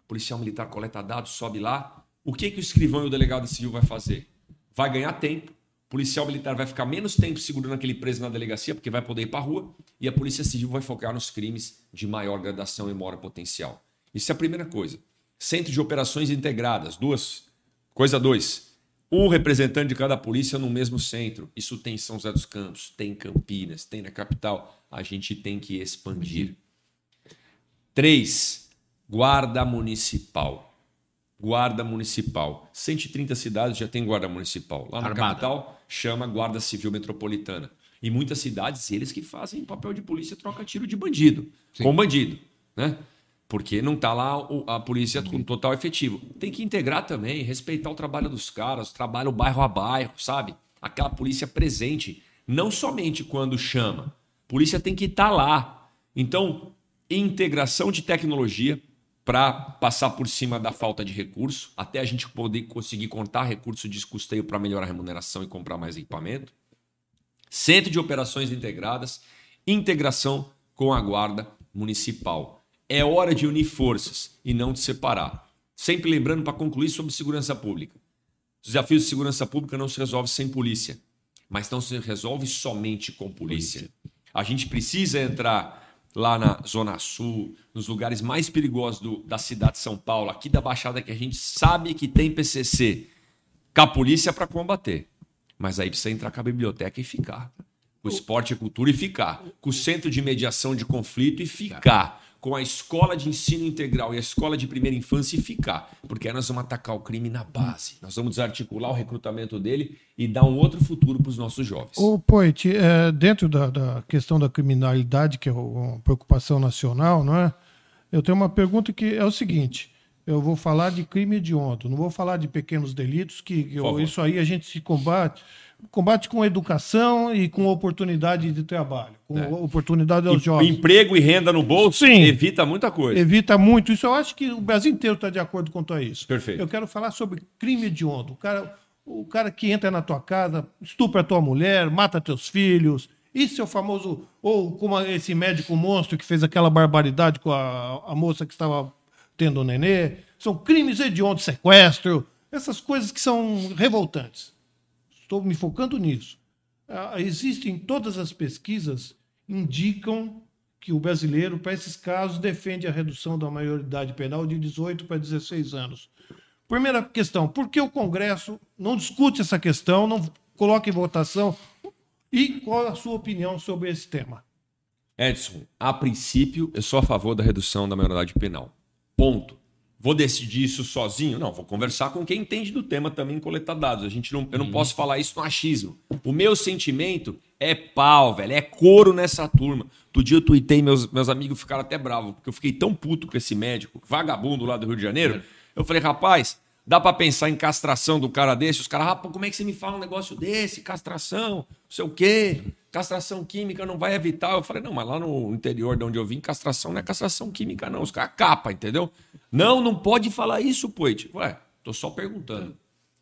O policial militar coleta dados, sobe lá. O que, que o escrivão e o delegado civil vai fazer? Vai ganhar tempo. Policial militar vai ficar menos tempo segurando aquele preso na delegacia, porque vai poder ir para a rua. E a polícia civil vai focar nos crimes de maior gradação e maior potencial. Isso é a primeira coisa. Centro de operações integradas, duas. Coisa dois. Um representante de cada polícia no mesmo centro. Isso tem em São José dos Campos, tem em Campinas, tem na capital. A gente tem que expandir. Três. Guarda municipal. Guarda municipal. 130 cidades já tem guarda municipal. Lá na Armada. capital chama Guarda Civil Metropolitana. Em muitas cidades, eles que fazem papel de polícia troca tiro de bandido. Sim. Com bandido. Né? porque não está lá a polícia com total efetivo. Tem que integrar também, respeitar o trabalho dos caras, trabalho bairro a bairro, sabe? Aquela polícia presente, não somente quando chama. Polícia tem que estar tá lá. Então, integração de tecnologia para passar por cima da falta de recurso, até a gente poder conseguir contar recurso de custeio para melhorar a remuneração e comprar mais equipamento. Centro de operações integradas, integração com a guarda municipal é hora de unir forças e não de separar. Sempre lembrando para concluir sobre segurança pública. Os desafios de segurança pública não se resolvem sem polícia, mas não se resolve somente com polícia. A gente precisa entrar lá na Zona Sul, nos lugares mais perigosos do, da cidade de São Paulo, aqui da Baixada, que a gente sabe que tem PCC, com a polícia para combater. Mas aí precisa entrar com a biblioteca e ficar. Com o esporte e cultura e ficar. Com o centro de mediação de conflito e ficar com a escola de ensino integral e a escola de primeira infância e ficar, porque aí nós vamos atacar o crime na base, nós vamos desarticular o recrutamento dele e dar um outro futuro para os nossos jovens. O Poit, é, dentro da, da, questão da criminalidade, que é uma preocupação nacional, não é? Eu tenho uma pergunta que é o seguinte: eu vou falar de crime hediondo, não vou falar de pequenos delitos, que, eu, isso aí a gente se combate combate com educação e com oportunidade de trabalho, com é. oportunidade aos e, jovens. Emprego e renda no bolso Sim, evita muita coisa. Evita muito. Isso eu acho que o Brasil inteiro está de acordo quanto a isso. Perfeito. Eu quero falar sobre crime hediondo. O cara, o cara que entra na tua casa, estupra a tua mulher, mata teus filhos. Isso é o famoso. Ou como esse médico monstro que fez aquela barbaridade com a, a moça que estava tendo o nenê. São crimes hediondos, sequestro, essas coisas que são revoltantes estou me focando nisso. Ah, existem todas as pesquisas indicam que o brasileiro, para esses casos, defende a redução da maioridade penal de 18 para 16 anos. Primeira questão, por que o Congresso não discute essa questão, não coloque em votação. E qual a sua opinião sobre esse tema? Edson, a princípio, eu sou a favor da redução da maioridade penal. Ponto. Vou decidir isso sozinho? Não, vou conversar com quem entende do tema também, coletar dados. A gente não, eu não posso falar isso no achismo. O meu sentimento é pau, velho, é couro nessa turma. Outro dia eu tuitei, meus, meus amigos ficaram até bravos, porque eu fiquei tão puto com esse médico, vagabundo lá do Rio de Janeiro. Eu falei, rapaz, dá para pensar em castração do cara desse? Os caras, rapaz, como é que você me fala um negócio desse? Castração, não sei o quê castração química não vai evitar. Eu falei, não, mas lá no interior de onde eu vim, castração não é castração química, não. Os caras capa, entendeu? Não, não pode falar isso, Poit. Ué, tô só perguntando.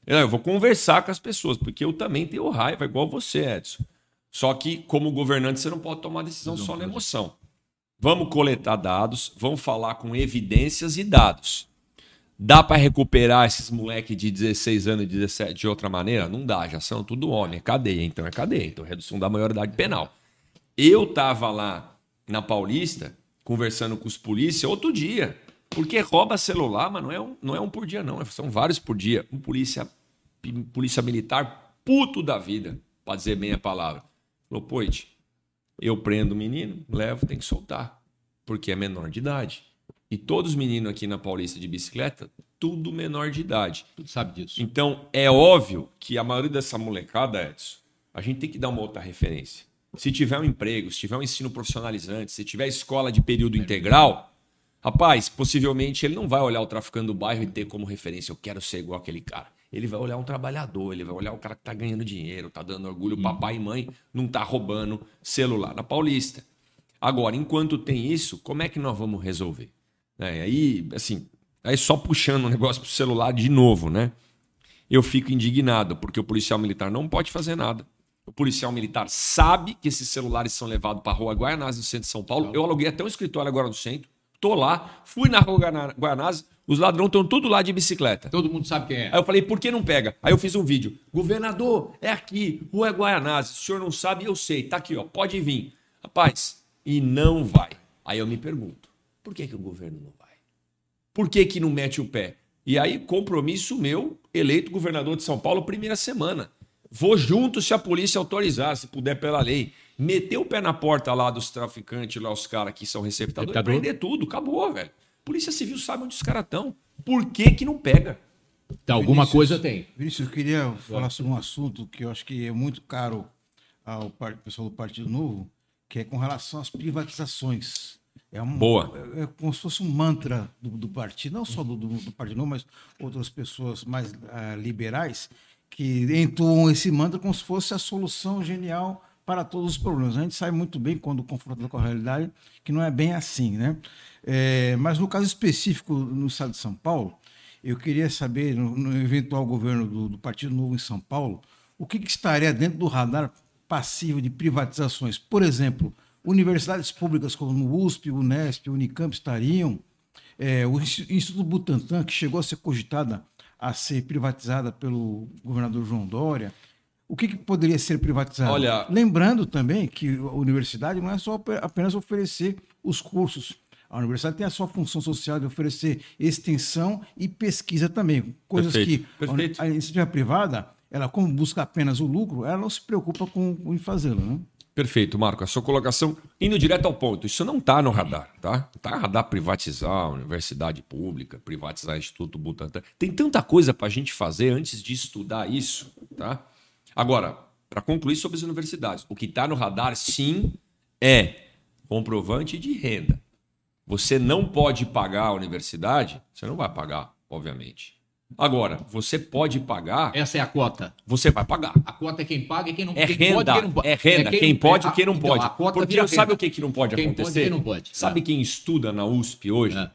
Eu vou conversar com as pessoas, porque eu também tenho raiva, igual você, Edson. Só que, como governante, você não pode tomar decisão só na emoção. Vamos coletar dados, vamos falar com evidências e dados. Dá para recuperar esses moleques de 16 anos e 17 de outra maneira? Não dá, já são tudo homem, é cadeia, então é cadeia, então redução da maioridade penal. Eu tava lá na Paulista conversando com os polícia outro dia, porque rouba celular, mas não é um, não é um por dia não, são vários por dia. Um polícia polícia militar puto da vida, para dizer bem a palavra. Falou, poit, eu prendo o menino, levo, tem que soltar, porque é menor de idade. E todos os meninos aqui na Paulista de bicicleta, tudo menor de idade. Tu sabe disso. Então, é óbvio que a maioria dessa molecada, Edson, a gente tem que dar uma outra referência. Se tiver um emprego, se tiver um ensino profissionalizante, se tiver escola de período integral, rapaz, possivelmente ele não vai olhar o traficante do bairro e ter como referência, eu quero ser igual aquele cara. Ele vai olhar um trabalhador, ele vai olhar o cara que tá ganhando dinheiro, tá dando orgulho, hum. papai e mãe não tá roubando celular na Paulista. Agora, enquanto tem isso, como é que nós vamos resolver? É, aí, assim, aí só puxando o negócio pro celular de novo, né? Eu fico indignado, porque o policial militar não pode fazer nada. O policial militar sabe que esses celulares são levados para a rua Guaianazes, no centro de São Paulo. Eu aluguei até um escritório agora no centro. Tô lá, fui na rua Guaianazes, os ladrões estão tudo lá de bicicleta. Todo mundo sabe quem é. Aí eu falei, por que não pega? Aí eu fiz um vídeo. Governador, é aqui, rua Guaianazes. O senhor não sabe, eu sei. Tá aqui, ó, pode vir. Rapaz, e não vai. Aí eu me pergunto, por que, que o governo não vai? Por que, que não mete o pé? E aí, compromisso meu, eleito governador de São Paulo, primeira semana. Vou junto se a polícia autorizar, se puder pela lei. Meter o pé na porta lá dos traficantes, lá os caras que são receptadores, prender tudo, acabou, velho. Polícia Civil sabe onde os caras estão. Por que que não pega? Tá, alguma Vinícius, coisa tem. Vinícius, eu queria falar sobre um assunto que eu acho que é muito caro ao pessoal do Partido Novo, que é com relação às privatizações. É um, Boa. É, é, como se fosse um mantra do, do partido, não só do, do, do, Partido Novo, mas outras pessoas mais uh, liberais, que entoam esse mantra como se fosse a solução genial para todos os problemas. A gente sabe muito bem, quando confrontado com a realidade, que não é bem assim. Né? É, mas no caso específico no estado de São Paulo, eu queria saber, no, no eventual governo do, do, Partido Novo em São Paulo, o que, que estaria dentro do radar passivo de privatizações. Por exemplo, Universidades públicas como o USP, o Unesp, o Unicamp estariam. É, o Instituto Butantan, que chegou a ser cogitada a ser privatizada pelo governador João Dória. O que, que poderia ser privatizado? Olha... Lembrando também que a universidade não é só apenas oferecer os cursos. A universidade tem a sua função social de oferecer extensão e pesquisa também. Coisas Perfeito. que Perfeito. a iniciativa privada, ela como busca apenas o lucro, ela não se preocupa com, com em fazê-lo. Né? Perfeito, Marco. A sua colocação, indo direto ao ponto, isso não está no radar, tá? Está radar privatizar a universidade pública, privatizar o Instituto Butantan. Tem tanta coisa para a gente fazer antes de estudar isso, tá? Agora, para concluir sobre as universidades, o que está no radar, sim, é comprovante de renda. Você não pode pagar a universidade, você não vai pagar, obviamente. Agora, você pode pagar. Essa é a cota. Você vai pagar. A cota é quem paga e quem não é quem renda, pode. Quem não, é renda. É quem, quem, pode e quem não então, pode. A cota Porque sabe o que, que não pode quem acontecer? Pode, quem não pode. Sabe é. quem estuda na USP hoje? É.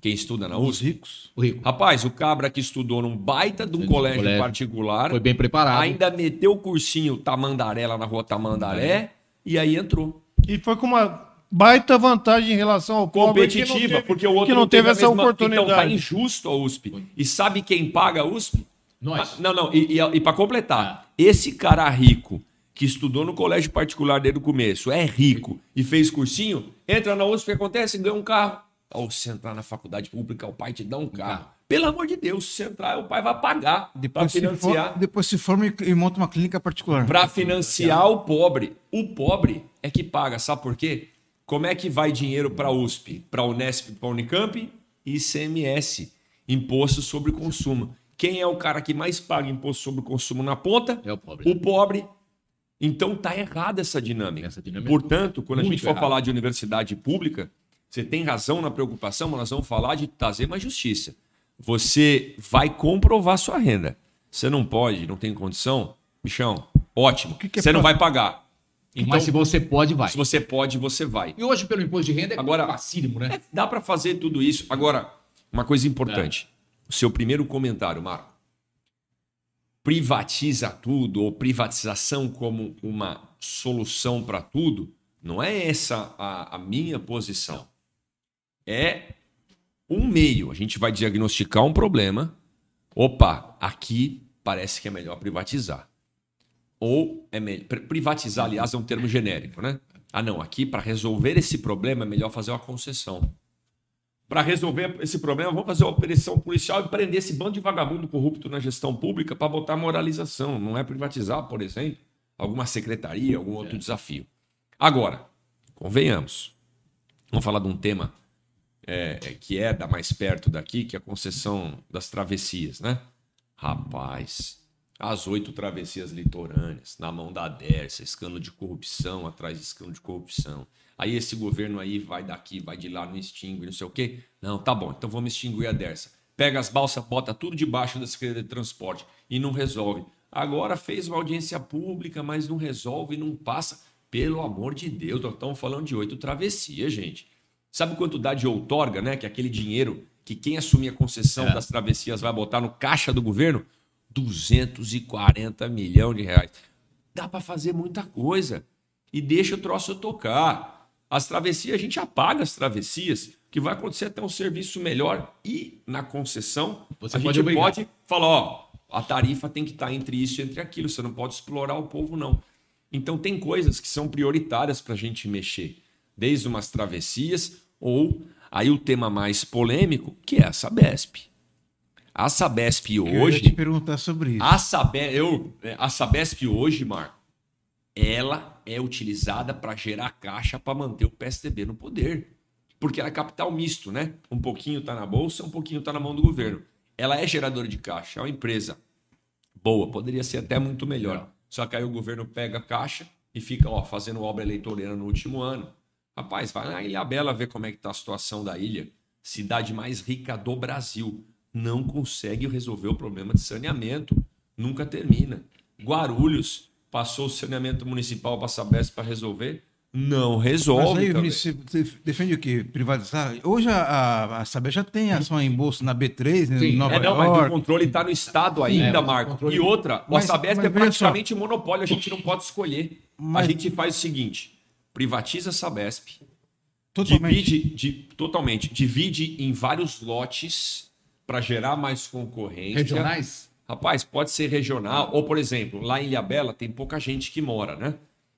Quem estuda na USP? Os ricos. O rico. Rapaz, o cabra que estudou num baita de um colégio, colégio, particular. Foi bem preparado. Ainda meteu o cursinho Tamandaré lá na rua Tamandaré é. e aí entrou. E foi com uma baita vantagem em relação ao pobre competitiva, teve, porque o outro que não, teve, essa mesma... oportunidade. Então tá injusto a USP. E sabe quem paga a USP? Nós. Ah, não, não, e, e, e para completar, esse cara rico que estudou no colégio particular desde o começo, é rico e fez cursinho, entra na USP, o que acontece? Ganha um carro. Ou se entrar na faculdade pública, o pai te dá um carro. Pelo amor de Deus, se entrar, o pai vai pagar para Depois se, financiar. for, depois se forma e, e monta uma clínica particular. Para financiar o pobre. O pobre é que paga, sabe por quê? Como é que vai dinheiro para a USP, para a Unesp, para a Unicamp? ICMS, Imposto sobre Consumo. Quem é o cara que mais paga imposto sobre consumo na ponta? É o pobre. O pobre. Então tá errada essa dinâmica. Essa dinâmica Portanto, quando a gente for errada. falar de universidade pública, você tem razão na preocupação, mas nós vamos falar de trazer mais justiça. Você vai comprovar sua renda. Você não pode, não tem condição, bichão, ótimo. que que é você não pra- vai pagar. Então, Mas se você pode, vai. se você pode, você vai. E hoje, pelo imposto de renda, é Agora- facílimo, né? É, dá para fazer tudo isso. Agora, uma coisa importante. O seu primeiro comentário, Marco. Privatiza tudo ou privatização como uma solução para tudo, não é essa a, a minha posição. É um meio. A gente vai diagnosticar um problema. Opa, aqui parece que é melhor privatizar. Ou é melhor. Privatizar, aliás, é um termo genérico, né? Ah, não, aqui para resolver esse problema é melhor fazer uma concessão. Para resolver esse problema, vamos fazer uma operação policial e prender esse bando de vagabundo corrupto na gestão pública para botar moralização. Não é privatizar, por exemplo, alguma secretaria, algum outro desafio. Agora, convenhamos. Vamos falar de um tema é, é, que é da mais perto daqui, que é a concessão das travessias, né? Rapaz, as oito travessias litorâneas, na mão da Dersa, escândalo de corrupção atrás de escândalo de corrupção. Aí esse governo aí vai daqui, vai de lá, não extingue, não sei o quê. Não, tá bom, então vamos extinguir a Dersa. Pega as balsas, bota tudo debaixo da Secretaria de Transporte e não resolve. Agora fez uma audiência pública, mas não resolve, não passa. Pelo amor de Deus, nós estamos falando de oito travessias, gente. Sabe quanto dá de outorga, né? Que é aquele dinheiro que quem assumir a concessão É. das travessias vai botar no caixa do governo? 240 milhões de reais. Dá para fazer muita coisa. E deixa o troço tocar. As travessias, a gente apaga as travessias, que vai acontecer até um serviço melhor. E na concessão, Você a pode gente obrigar. pode falar, ó, a tarifa tem que estar entre isso e entre aquilo. Você não pode explorar o povo, não. Então tem coisas que são prioritárias para a gente mexer. Desde umas travessias ou aí o tema mais polêmico, que é a Sabesp. A Sabesp Eu ia hoje, te perguntar sobre isso. a, Sabe, eu, a Sabesp hoje, Marco, ela é utilizada para gerar caixa para manter o PSDB no poder. Porque ela é capital misto, né? Um pouquinho está na bolsa, um pouquinho está na mão do governo. Ela é geradora de caixa, é uma empresa boa, poderia ser até muito melhor. Só que aí o governo pega a caixa e fica ó, fazendo obra eleitoreira no último ano. Rapaz, vai na Ilha Bela ver como é que está a situação da ilha. Cidade mais rica do Brasil. Não consegue resolver o problema de saneamento. Nunca termina. Guarulhos passou o saneamento municipal para a Sabesp para resolver. Não Mas resolve. aí. Vinícius, você defende o quê? Privatizar? Hoje a, a, Sabesp já tem ação em bolsa na B3, né, Sim. em Nova É, não, mas o York. controle está no Estado ainda, É, Marco. controle- E outra, Mas- a Sabesp mas é praticamente monopólio, a gente não pode escolher. Mas- A gente faz o seguinte: privatiza a Sabesp, Totalmente. divide de- totalmente, divide em vários lotes para gerar mais concorrência. Regionais? Rapaz, pode ser regional, ou por exemplo, lá em Ilhabela tem pouca gente que mora, né?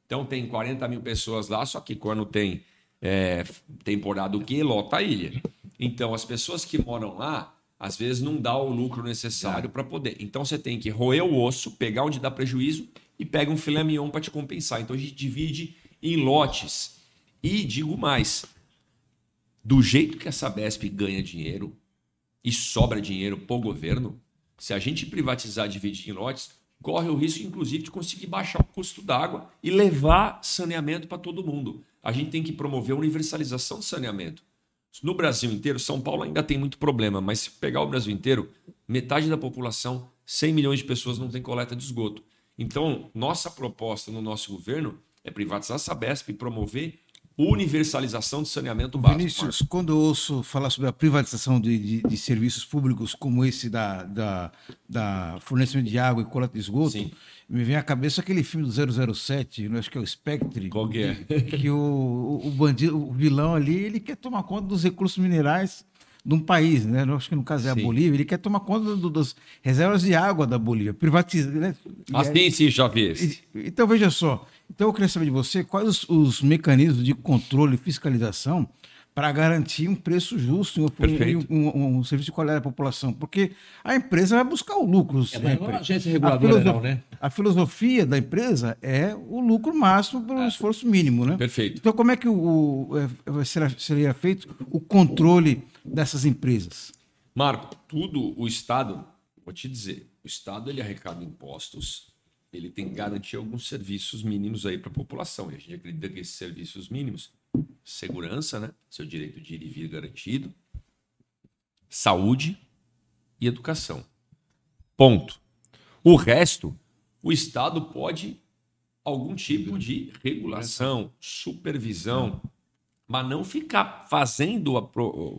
Então tem 40 mil pessoas lá, só que quando tem é, temporada o quê? Lota a ilha. Então as pessoas que moram lá, às vezes não dá o lucro necessário para poder. Então você tem que roer o osso, pegar onde dá prejuízo e pega um filé mignon para te compensar. Então a gente divide em lotes. E digo mais, do jeito que a Sabesp ganha dinheiro e sobra dinheiro para o governo, se a gente privatizar dividir em lotes, corre o risco, inclusive, de conseguir baixar o custo d'água e levar saneamento para todo mundo. A gente tem que promover a universalização do saneamento. No Brasil inteiro, São Paulo ainda tem muito problema, mas se pegar o Brasil inteiro, metade da população, 100 milhões de pessoas, não tem coleta de esgoto. Então, nossa proposta no nosso governo é privatizar a Sabesp e promover universalização do saneamento básico. Vinícius, quando eu ouço falar sobre a privatização de, de- de serviços públicos como esse da, da, da fornecimento de água e coleta de esgoto, Sim. me vem à cabeça aquele filme do 007, eu acho que é o Spectre. Qual que é? Que o, o bandido, o vilão ali, ele quer tomar conta dos recursos minerais de um país, né? Eu acho que no caso é a Sim. Bolívia, ele quer tomar conta do- das reservas de água da Bolívia, privatiza, né? E Ah, aí- sim, sim, já vi esse. Então, veja só. Então, eu queria saber de você quais os, os mecanismos de controle e fiscalização para garantir um preço justo, um, um, um- um serviço de qualidade à população. Porque a empresa vai buscar o lucro É, mas não é uma agência A reguladora, filoso- não, né? A filosofia da empresa é o lucro máximo pelo esforço mínimo, né? Perfeito. Então, como é que o, o- é, será, seria feito o controle dessas empresas? Marco, tudo o Estado, vou te dizer, o Estado ele arrecada impostos, ele tem que garantir alguns serviços mínimos aí para a população. E a gente acredita que esses serviços mínimos, segurança, né? Seu direito de ir e vir garantido, saúde e educação. Ponto. O resto, o Estado pode algum tipo de regulação, supervisão, mas não ficar fazendo a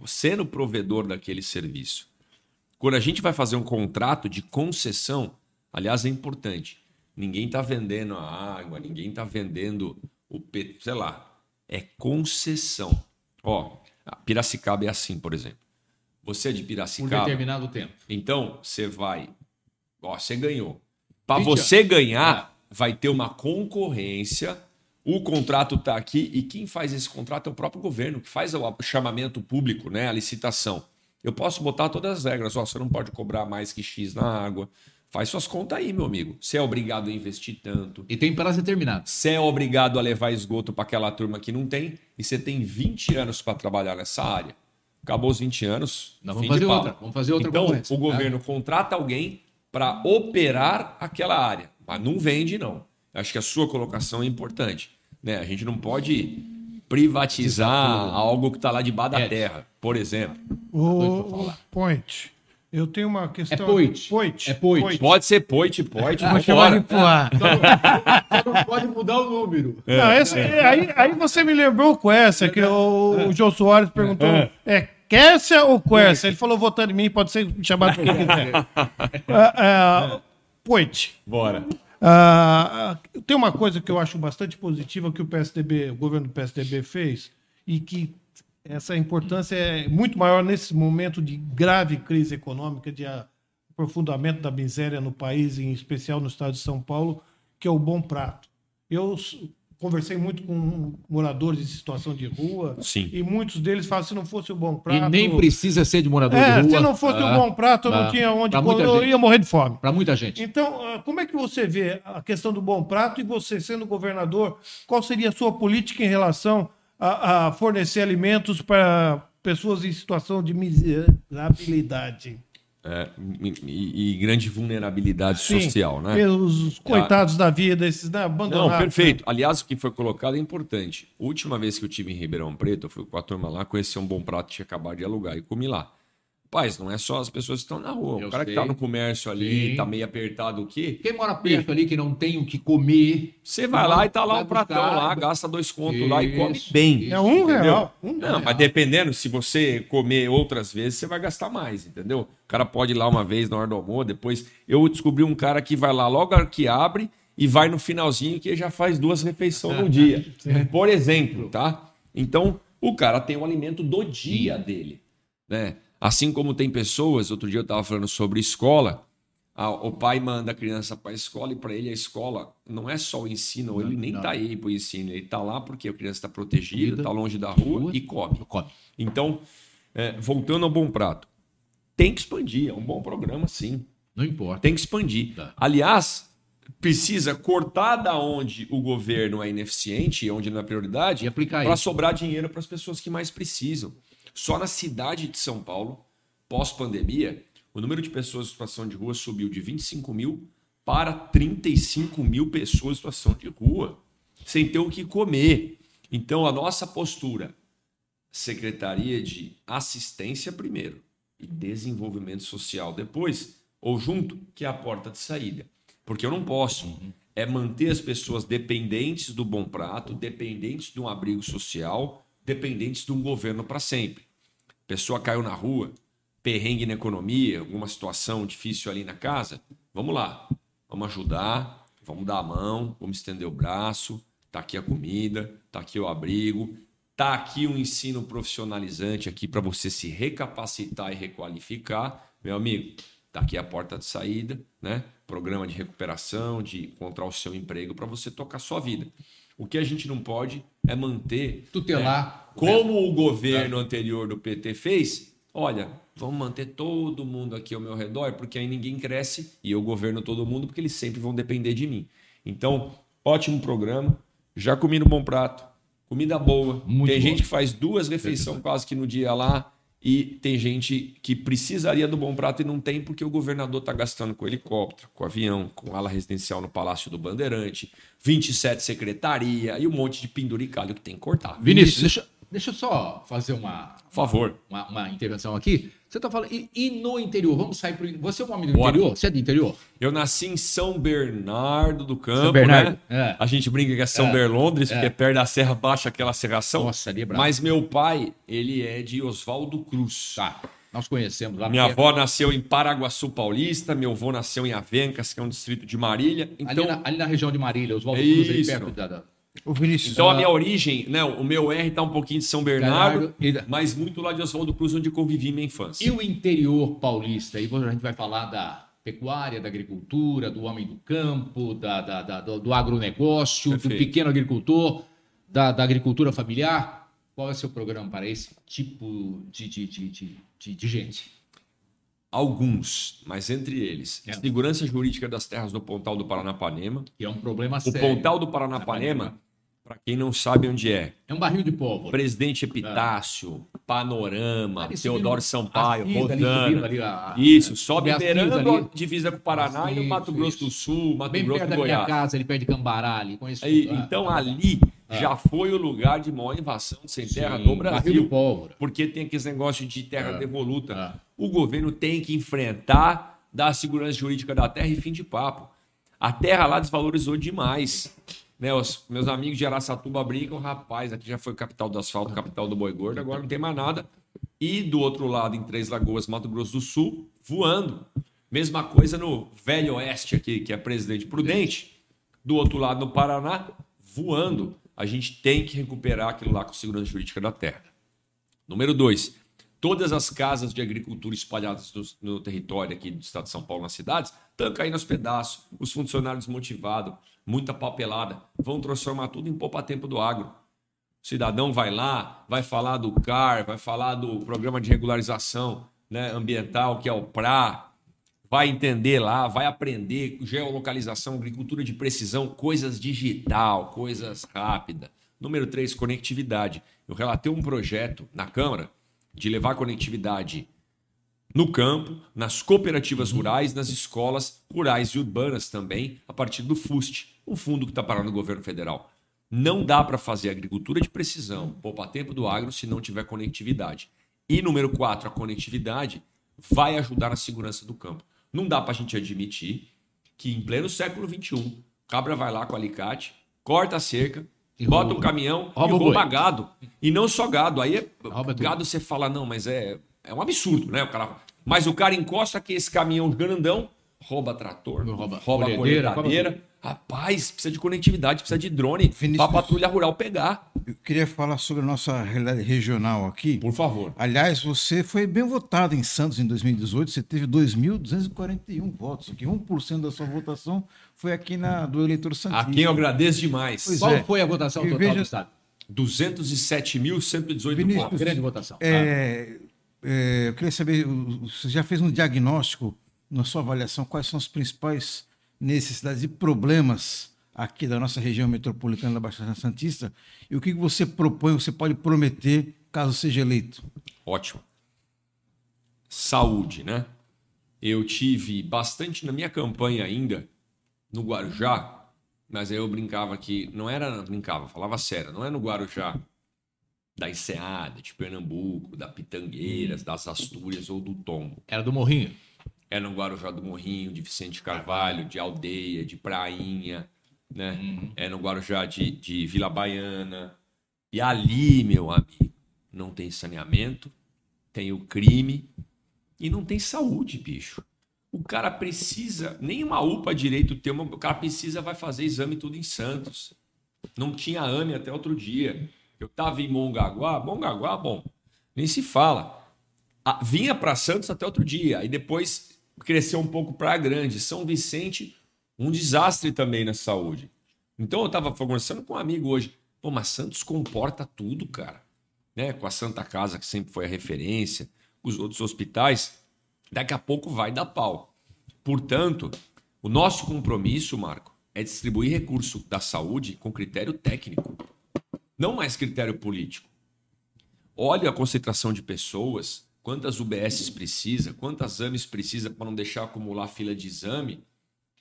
sendo provedor daquele serviço. Quando a gente vai fazer um contrato de concessão, aliás, é importante. Ninguém está vendendo a água, ninguém está vendendo o sei lá, é concessão. Ó, Piracicaba é assim, por exemplo. Você é de Por Piracicaba, determinado tempo. então você vai, ó, você ganhou. Para 20 você ganhar, vai ter uma concorrência. O contrato está aqui e quem faz esse contrato é o próprio governo, que faz o chamamento público, né, a licitação. Eu posso botar todas as regras, ó, você não pode cobrar mais que X na água. Faz suas contas aí, meu amigo. Você é obrigado a investir tanto. E tem prazo determinado. Você é obrigado a levar esgoto para aquela turma que não tem, e você tem 20 anos para trabalhar nessa área. Acabou os 20 anos. Fim vamos fazer outra. Vamos fazer outra Então, o governo contrata alguém para operar aquela área, mas não vende, não. Acho que a sua colocação é importante. Né? A gente não pode privatizar algo que está lá debaixo da É. terra, por exemplo. O, falar. Point, eu tenho uma questão. É Poit. Point. É Poit. Pode ser poit, pode. Vou chamar de poá. Você não pode mudar o número. Não, esse- aí, aí você me lembrou o Quercia, que o, o João Soares perguntou: é Quercia ou Quercia? Ele falou votando em mim, pode ser chamado do que quiser. Ah, ah, Point. Bora. Ah, tem uma coisa que eu acho bastante positiva que o PSDB, o governo do PSDB fez e que essa importância é muito maior nesse momento de grave crise econômica, de aprofundamento da miséria no país, em especial no estado de São Paulo, que é o bom prato. Eu conversei muito com moradores em situação de rua Sim. e muitos deles falam se não fosse o bom E prato, nem precisa ser de morador é, de rua. se não fosse Ah, o bom prato, eu não ah, tinha onde muita eu ia morrer de fome. Para muita gente. Então, ah, como é que você vê a questão do bom prato e você, sendo governador, qual seria a sua política em relação a, a fornecer alimentos para pessoas em situação de miserabilidade? É, e, e- grande vulnerabilidade Sim, social, né? Pelos coitados da vida, esses né, abandonados. Não, perfeito. Aliás, o que foi colocado é importante. Última vez que eu tive em Ribeirão Preto, eu fui com a turma lá, conheci um bom prato tinha acabado de alugar e comi lá. Paz, não é só as pessoas que estão na rua. Eu o cara que sei. tá no comércio ali, Sim. tá meio apertado o quê? Quem mora perto ali que não tem o que comer. Você vai lá e tá lá o pratão buscar. lá, gasta dois contos lá e come bem. isso. É um Entendeu? real. Um Não, mas dependendo, se você comer outras vezes, você vai gastar mais, entendeu? O cara pode ir lá uma vez na hora do almoço, depois. Eu descobri um cara que vai lá logo a hora que abre e vai no finalzinho que já faz duas refeições no dia. Por exemplo, tá? Então, o cara tem o alimento do dia dele, né? Assim como tem pessoas, outro dia eu estava falando sobre escola, a- o pai manda a criança para a escola e para ele a escola não é só o ensino, ele nem não. está aí para o ensino, ele está lá porque a criança está protegida, está longe da rua Rua. e come. Come. Então, é, voltando ao Bom Prato, tem que expandir, é um bom programa, sim. Não importa. Tem que expandir. Tá. Aliás, precisa cortar da onde o governo é ineficiente onde não é prioridade aplicar para sobrar dinheiro para as pessoas que mais precisam. Só na cidade de São Paulo, pós-pandemia, o número de pessoas em situação de rua subiu de 25 mil para 35 mil pessoas em situação de rua, sem ter o que comer. Então, a nossa postura, Secretaria de Assistência primeiro e Desenvolvimento Social depois, ou junto, que é a porta de saída. Porque eu não posso é manter as pessoas dependentes do bom prato, dependentes de um abrigo social, dependentes de um governo para sempre. Pessoa caiu na rua, perrengue na economia, alguma situação difícil ali na casa, vamos lá, vamos ajudar, vamos dar a mão, vamos estender o braço, tá aqui a comida, tá aqui o abrigo, tá aqui um ensino profissionalizante aqui para você se recapacitar e requalificar, meu amigo. Tá aqui a porta de saída, né? Programa de recuperação, de encontrar o seu emprego para você tocar sua vida. O que a gente não pode é manter. Tutelar. É, como o governo anterior do PT fez, olha, vamos manter todo mundo aqui ao meu redor, porque aí ninguém cresce e eu governo todo mundo, porque eles sempre vão depender de mim. Então, ótimo programa. Já comi no bom prato, comida boa. Muito tem boa. gente que faz duas refeições quase que no dia lá. E tem gente que precisaria do bom prato e não tem porque o governador está gastando com helicóptero, com avião, com ala residencial no Palácio do Bandeirante, 27 secretaria e um monte de penduricalho que tem que cortar. Vinícius, deixa, deixa eu só fazer uma, Por favor. uma, uma intervenção aqui. Você está falando. E, e no interior? Vamos sair para Você é um homem do Bora. interior? Você é do interior? Eu nasci em São Bernardo do Campo, São Bernardo, né? é. A gente brinca que é São É, Berlondres, é. porque perto da Serra Baixa aquela serração. Nossa, ali é brabo. Mas meu pai, ele é de Oswaldo Cruz. Tá. Nós conhecemos lá. Minha avó nasceu em Paraguaçu Paulista, meu avô nasceu em Avencas, que é um distrito de Marília. Então, ali, na, ali na região de Marília, os Valdo Cruz, ali perto da. Ô, Vinícius, então a ah, minha origem, né, o meu R tá um pouquinho de São Bernardo, Bernardo, e- mas muito lá de Oswaldo Cruz, onde convivi minha infância. E o interior paulista? Aí a gente vai falar da pecuária, da agricultura, do homem do campo, da, da- da- do, do agronegócio, do Perfeito. pequeno agricultor, da, da agricultura familiar. Qual é o seu programa para esse tipo de, de, de, de, de- gente? Alguns, mas entre eles, É. segurança jurídica das terras do Pontal do Paranapanema. Que é um problema O sério. Pontal do Paranapanema, para quem não sabe onde é, É um barril de pólvora. Presidente Epitácio, Panorama, Ali Teodoro Sampaio, Assis, ali Rosana. subindo ali a- Isso, sobe beirando divisa com o Paraná e no Isso, Mato Grosso isso. do Sul, Mato Bem Grosso perto do da minha Goiás. casa, ali perto de Cambará, ali. Conheço Aí, tudo. Ah, então ah, ali já foi o lugar de maior invasão sem terra sim, do Barril de Brasil. pólvora. Porque tem aqueles negócios de terra É. devoluta. É. O governo tem que enfrentar, dar a segurança jurídica da terra e fim de papo. A terra lá desvalorizou demais. Né, os meus amigos de Araçatuba brincam, rapaz, aqui já foi capital do asfalto, capital do boi gordo, agora não tem mais nada. E do outro lado, em Três Lagoas, Mato Grosso do Sul, voando. Mesma coisa no Velho Oeste aqui, que é Presidente Prudente. Do outro lado, no Paraná, voando. A gente tem que recuperar aquilo lá com segurança jurídica da terra. Número dois, todas as casas de agricultura espalhadas no, no território aqui do estado de São Paulo, nas cidades, estão caindo aos pedaços. Os funcionários motivados, muita papelada, vão transformar tudo em poupa-tempo do agro. O cidadão vai lá, vai falar do CAR, vai falar do programa de regularização né, ambiental, que é o PRA, vai entender lá, vai aprender geolocalização, agricultura de precisão, coisas digital, coisas rápidas. Número três, conectividade. Eu relatei um projeto na Câmara de levar conectividade no campo, nas cooperativas rurais, nas escolas rurais e urbanas também, a partir do FUST, um fundo que está parado no governo federal. Não dá para fazer agricultura de precisão, poupar tempo do agro, se não tiver conectividade. E número quatro, a conectividade vai ajudar na segurança do campo. Não dá para a gente admitir que em pleno século XXI, cabra vai lá com alicate, corta a cerca, E bota um caminhão Rouba e rouba boi. gado. E não só gado. Aí é, Rouba tudo. gado você fala, não, mas é, é um absurdo, né? O cara, mas o cara encosta que esse caminhão grandão rouba trator, Rouba rouba, colhedeira, colheitadeira. Rapaz, precisa de conectividade, precisa de drone para patrulha rural pegar. eu queria falar sobre a nossa realidade regional aqui. Por favor. Aliás, você foi bem votado em Santos em 2018, você teve 2.241 votos. Aqui, 1% da sua votação foi aqui na, do eleitor A Santista. quem eu agradeço demais. Pois Qual é. foi a votação E total veja- do Estado? 207.118 Vinícius, votos. Grande votação. É, é, eu queria saber, você já fez um diagnóstico na sua avaliação, quais são as principais necessidades e problemas aqui da nossa região metropolitana da Baixada Santista e o que você propõe, você pode prometer caso seja eleito? Ótimo. Saúde, né? Eu tive bastante na minha campanha ainda, no Guarujá, mas aí eu brincava que. Não era. Brincava, falava sério, não é no Guarujá da Enseada, de Pernambuco, da Pitangueiras, das Astúrias ou do Tombo. Era do Morrinho. É no Guarujá do Morrinho, de Vicente Carvalho, de Aldeia, de Prainha, né? É no Guarujá de, de Vila Baiana. E ali, meu amigo, não tem saneamento, tem o crime e não tem saúde, bicho. O cara precisa, nem uma UPA direito tem, uma, o cara precisa, vai fazer exame tudo em Santos. Não tinha AME até outro dia. Eu tava em Mongaguá, Mongaguá, bom, nem se fala. Vinha para Santos até outro dia, e depois cresceu um pouco para Grande. São Vicente, um desastre também na saúde. Então eu estava conversando com um amigo hoje. Pô, mas Santos comporta tudo, cara. Né? Com a Santa Casa, que sempre foi a referência, os outros hospitais, daqui a pouco vai dar pau. Portanto, o nosso compromisso, Marco, é distribuir recurso da saúde com critério técnico, não mais critério político. Olha a concentração de pessoas, quantas UBSs precisa, quantas AMES precisa para não deixar acumular fila de exame.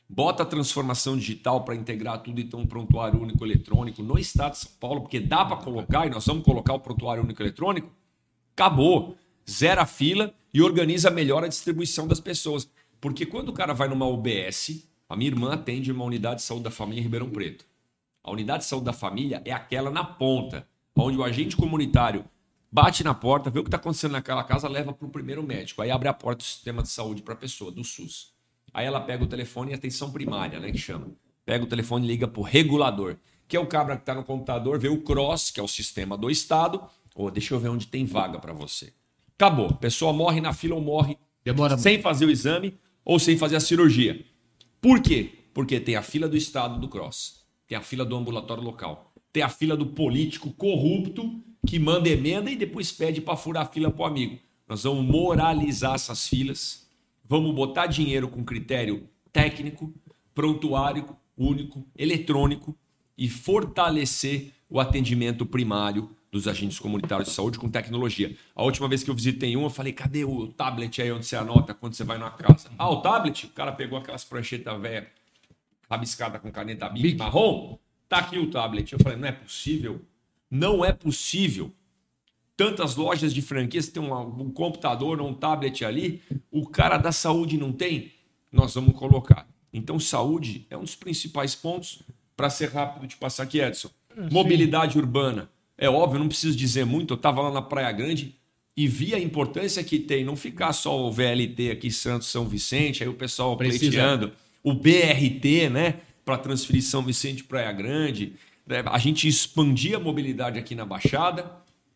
Bota a transformação digital para integrar tudo e ter um prontuário único eletrônico no estado de São Paulo, porque dá para colocar e nós vamos colocar o prontuário único eletrônico. Acabou. Zera a fila e organiza melhor a distribuição das pessoas. Porque quando o cara vai numa UBS, a minha irmã atende uma unidade de saúde da família em Ribeirão Preto. A unidade de saúde da família é aquela na ponta, onde o agente comunitário bate na porta, vê o que está acontecendo naquela casa, leva para o primeiro médico. Aí abre a porta do sistema de saúde para a pessoa, do SUS. Aí ela pega o telefone e atenção primária, né, que chama. Pega o telefone e liga para o regulador, que é o cabra que está no computador, vê o CROSS, que é o sistema do Estado. Ou oh, deixa eu ver onde tem vaga para você. Acabou. A pessoa morre na fila ou morre Demora sem fazer o exame ou sem fazer a cirurgia. Por quê? Porque tem a fila do Estado do Cross, tem a fila do ambulatório local, tem a fila do político corrupto que manda emenda e depois pede para furar a fila para o amigo. Nós vamos moralizar essas filas, vamos botar dinheiro com critério técnico, prontuário único, eletrônico e fortalecer o atendimento primário dos agentes comunitários de saúde com tecnologia. A última vez que eu visitei um, eu falei, cadê o tablet aí onde você anota quando você vai na casa? Ah, o tablet? O cara pegou aquelas pranchetas velhas, rabiscada com caneta Bic, Bic marrom. Tá aqui o tablet. Eu falei, não é possível. Não é possível. Tantas lojas de franquias tem um, um computador, um tablet ali, o cara da saúde não tem? Nós vamos colocar. Então, saúde é um dos principais pontos para ser rápido de passar aqui, Edson. Mobilidade urbana é óbvio, não preciso dizer muito. Eu estava lá na Praia Grande e vi a importância que tem não ficar só o VLT aqui Santos São Vicente, aí o pessoal pleiteando, o BRT, né, para transferir São Vicente Praia Grande. É, a gente expandir a mobilidade aqui na Baixada.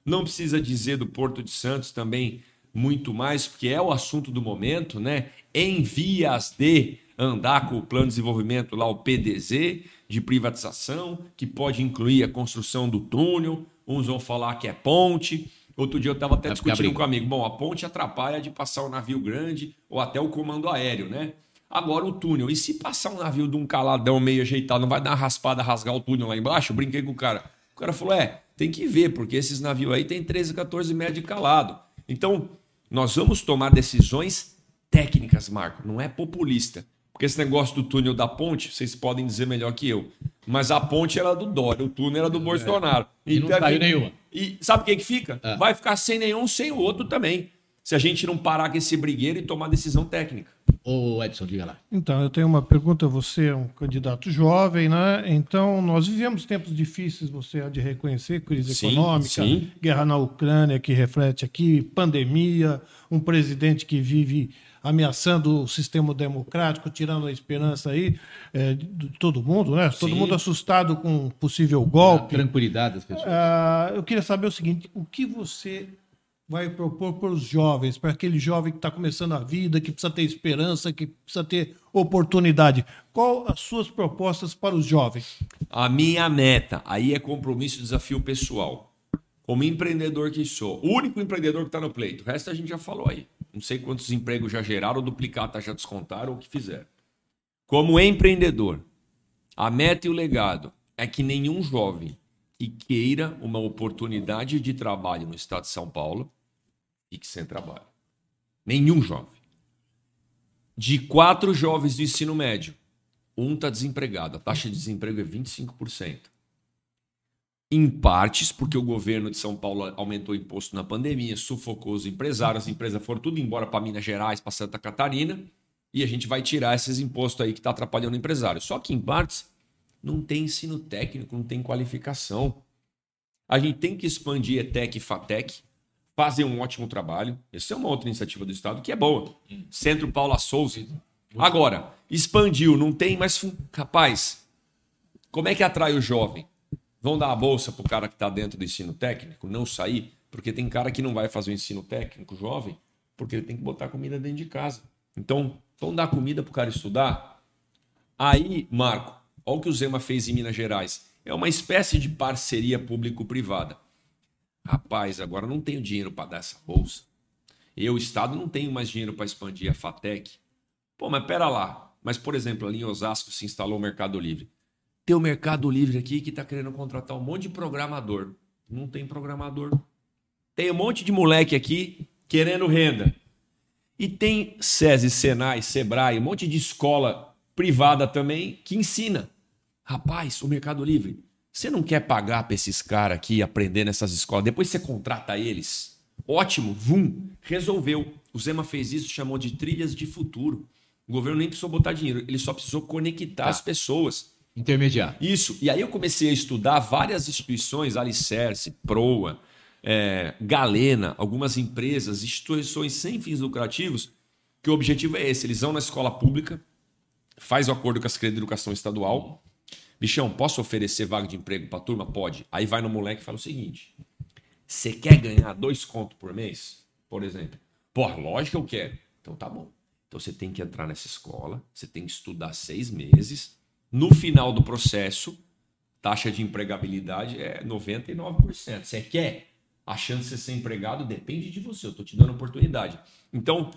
Não precisa dizer do Porto de Santos também muito mais, porque é o assunto do momento, né? Em vias de andar com o plano de desenvolvimento lá, o PDZ, de privatização, que pode incluir a construção do túnel, Uns vão falar que é ponte. Outro dia eu estava até discutindo com um amigo. Bom, a ponte atrapalha de passar o navio grande ou até o comando aéreo, né? Agora o túnel. E se passar um navio de um caladão meio ajeitado, não vai dar uma raspada, rasgar o túnel lá embaixo? Eu brinquei com o cara. O cara falou: é, tem que ver, porque esses navios aí tem 13, 14 metros de calado. Então, nós vamos tomar decisões técnicas, Marco, não é populista. Porque esse negócio do túnel da ponte, vocês podem dizer melhor que eu. Mas a ponte era do Dória, o túnel era do é. Bolsonaro. E, e não saiu nenhuma. E sabe o que, que fica? É. Vai ficar sem nenhum, sem o outro também. Se a gente não parar com esse brigueiro e tomar decisão técnica. Ô Edson, diga lá. Então, eu tenho uma pergunta. Você é um candidato jovem, né? Então, nós vivemos tempos difíceis, você há de reconhecer, crise sim, econômica, sim. guerra na Ucrânia que reflete aqui, pandemia, um presidente que vive ameaçando o sistema democrático, tirando a esperança aí é, de todo mundo, né? Todo Sim. mundo assustado com um possível golpe. A tranquilidade das pessoas. Ah, eu queria saber o seguinte: o que você vai propor para os jovens, para aquele jovem que está começando a vida, que precisa ter esperança, que precisa ter oportunidade? Qual as suas propostas para os jovens? A minha meta, aí é compromisso e desafio pessoal. Como empreendedor que sou, o único empreendedor que está no pleito, o resto a gente já falou aí. Não sei quantos empregos já geraram, duplicata já descontaram, ou o que fizeram. Como empreendedor, a meta e o legado é que nenhum jovem que queira uma oportunidade de trabalho no estado de São Paulo fique sem trabalho. Nenhum jovem. De quatro jovens do ensino médio, um está desempregado. A taxa de desemprego é 25% em partes porque o governo de São Paulo aumentou o imposto na pandemia, sufocou os empresários, as empresas foram tudo embora para Minas Gerais, para Santa Catarina, e a gente vai tirar esses impostos aí que está atrapalhando o empresário. Só que em partes não tem ensino técnico, não tem qualificação. A gente tem que expandir ETEC e FATEC, fazer um ótimo trabalho. Essa é uma outra iniciativa do Estado que é boa. Centro Paula Souza. Agora, expandiu, não tem mais. Rapaz, como é que atrai o jovem? Vão dar a bolsa para o cara que está dentro do ensino técnico não sair? Porque tem cara que não vai fazer o ensino técnico jovem porque ele tem que botar comida dentro de casa. Então, vão dar comida para o cara estudar? Aí, Marco, Olha o que o Zema fez em Minas Gerais. É uma espécie de parceria público-privada. Rapaz, agora não tenho dinheiro para dar essa bolsa. Eu, Estado, não tenho mais dinheiro para expandir a FATEC. Pô, mas pera lá. Mas, por exemplo, ali em Osasco se instalou o Mercado Livre. Tem o Mercado Livre aqui que está querendo contratar um monte de programador. Não tem programador. Tem um monte de moleque aqui querendo renda. E tem SESI, Senai, Sebrae, um monte de escola privada também que ensina. Rapaz, o Mercado Livre, você não quer pagar para esses caras aqui aprender nessas escolas? Depois você contrata eles. Ótimo, vum, resolveu. O Zema fez isso, chamou de trilhas de futuro. O governo nem precisou botar dinheiro, ele só precisou conectar tá. as pessoas. Intermediar. Isso. E aí eu comecei a estudar várias instituições, Alicerce, Proa, é, Galena, algumas empresas, instituições sem fins lucrativos, que o objetivo é esse: eles vão na escola pública, faz o acordo com a Secretaria de Educação Estadual. Bichão, posso oferecer vaga de emprego para a turma? Pode. Aí vai no moleque e fala o seguinte: você quer ganhar dois contos por mês, por exemplo? Pô, lógico que eu quero. Então tá bom. Então você tem que entrar nessa escola, você tem que estudar seis meses. No final do processo, taxa de empregabilidade é 99%. Você quer? A chance de ser empregado depende de você. Eu estou te dando oportunidade. Então,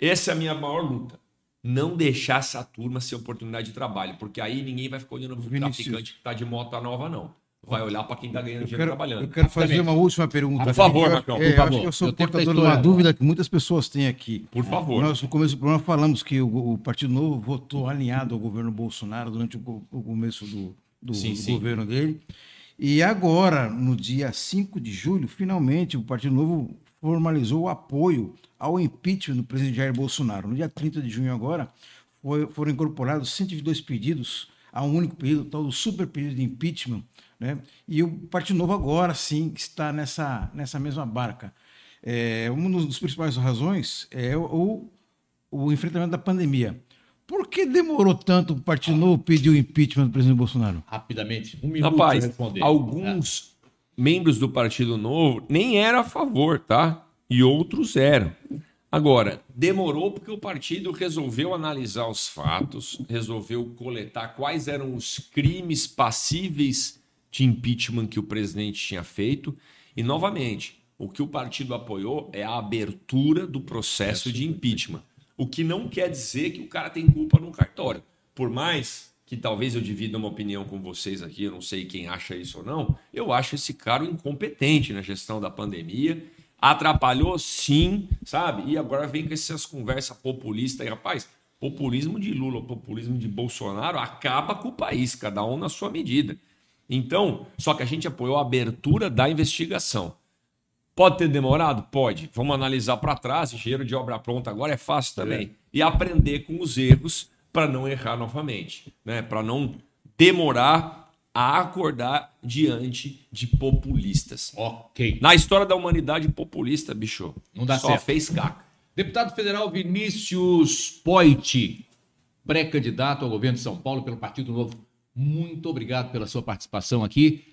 essa é a minha maior luta. Não deixar essa turma ser oportunidade de trabalho, porque aí ninguém vai ficar olhando para o traficante que está de moto nova, não. Vai olhar para quem está ganhando dinheiro quero, trabalhando. Eu quero fazer uma última pergunta. Por favor, Marcão. É, por favor. Acho que eu sou eu portador de uma dúvida que muitas pessoas têm aqui. Por favor. Nós, no começo do programa, falamos que o, o Partido Novo votou alinhado ao governo Bolsonaro durante o, o começo do, do, sim, do sim. governo dele. E agora, no dia 5 de julho, finalmente o Partido Novo formalizou o apoio ao impeachment do presidente Jair Bolsonaro. No dia 30 de junho, agora, foi, foram incorporados 122 pedidos a um único pedido, tal do super pedido de impeachment. Né? E o Partido Novo agora sim está nessa, nessa mesma barca. É, uma das principais razões é o, o enfrentamento da pandemia. Por que demorou tanto o Partido Novo pedir o impeachment do presidente Bolsonaro? Rapidamente, um minuto Rapaz, responder. alguns é. Membros do Partido Novo nem eram a favor, tá? E outros eram. Agora, demorou porque o partido resolveu analisar os fatos, resolveu coletar quais eram os crimes passíveis de impeachment que o presidente tinha feito. E, novamente, o que o partido apoiou é a abertura do processo de impeachment. O que não quer dizer que o cara tem culpa no cartório. Por mais que talvez eu divida uma opinião com vocês aqui, eu não sei quem acha isso ou não, eu acho esse cara incompetente na gestão da pandemia. Atrapalhou sim, sabe? E agora vem com essas conversas populistas aí, rapaz. Populismo de Lula, populismo de Bolsonaro acaba com o país, cada um na sua medida. Então, só que a gente apoiou a abertura da investigação. Pode ter demorado? Pode. Vamos analisar para trás. Engenheiro de obra pronta agora é fácil também. É. E aprender com os erros para não errar novamente, né? Para não demorar a acordar diante de populistas. Ok. Na história da humanidade, populista, bicho, não dá só certo. fez caca. Deputado Federal Vinícius Poit, pré-candidato ao governo de São Paulo pelo Partido Novo. Muito obrigado pela sua participação aqui.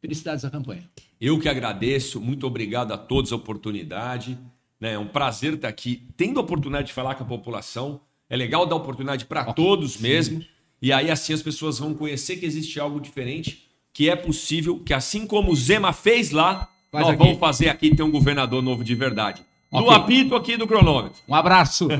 Felicidades à campanha. Eu que agradeço, muito obrigado a todos a oportunidade. Né? É um prazer estar aqui, tendo a oportunidade de falar com a população. É legal dar oportunidade para okay. todos mesmo. E aí assim as pessoas vão conhecer que existe algo diferente, que é possível, que assim como o Zema fez lá, Faz nós aqui. vamos fazer aqui ter um governador novo de verdade. Okay. Do apito aqui do cronômetro. Um abraço.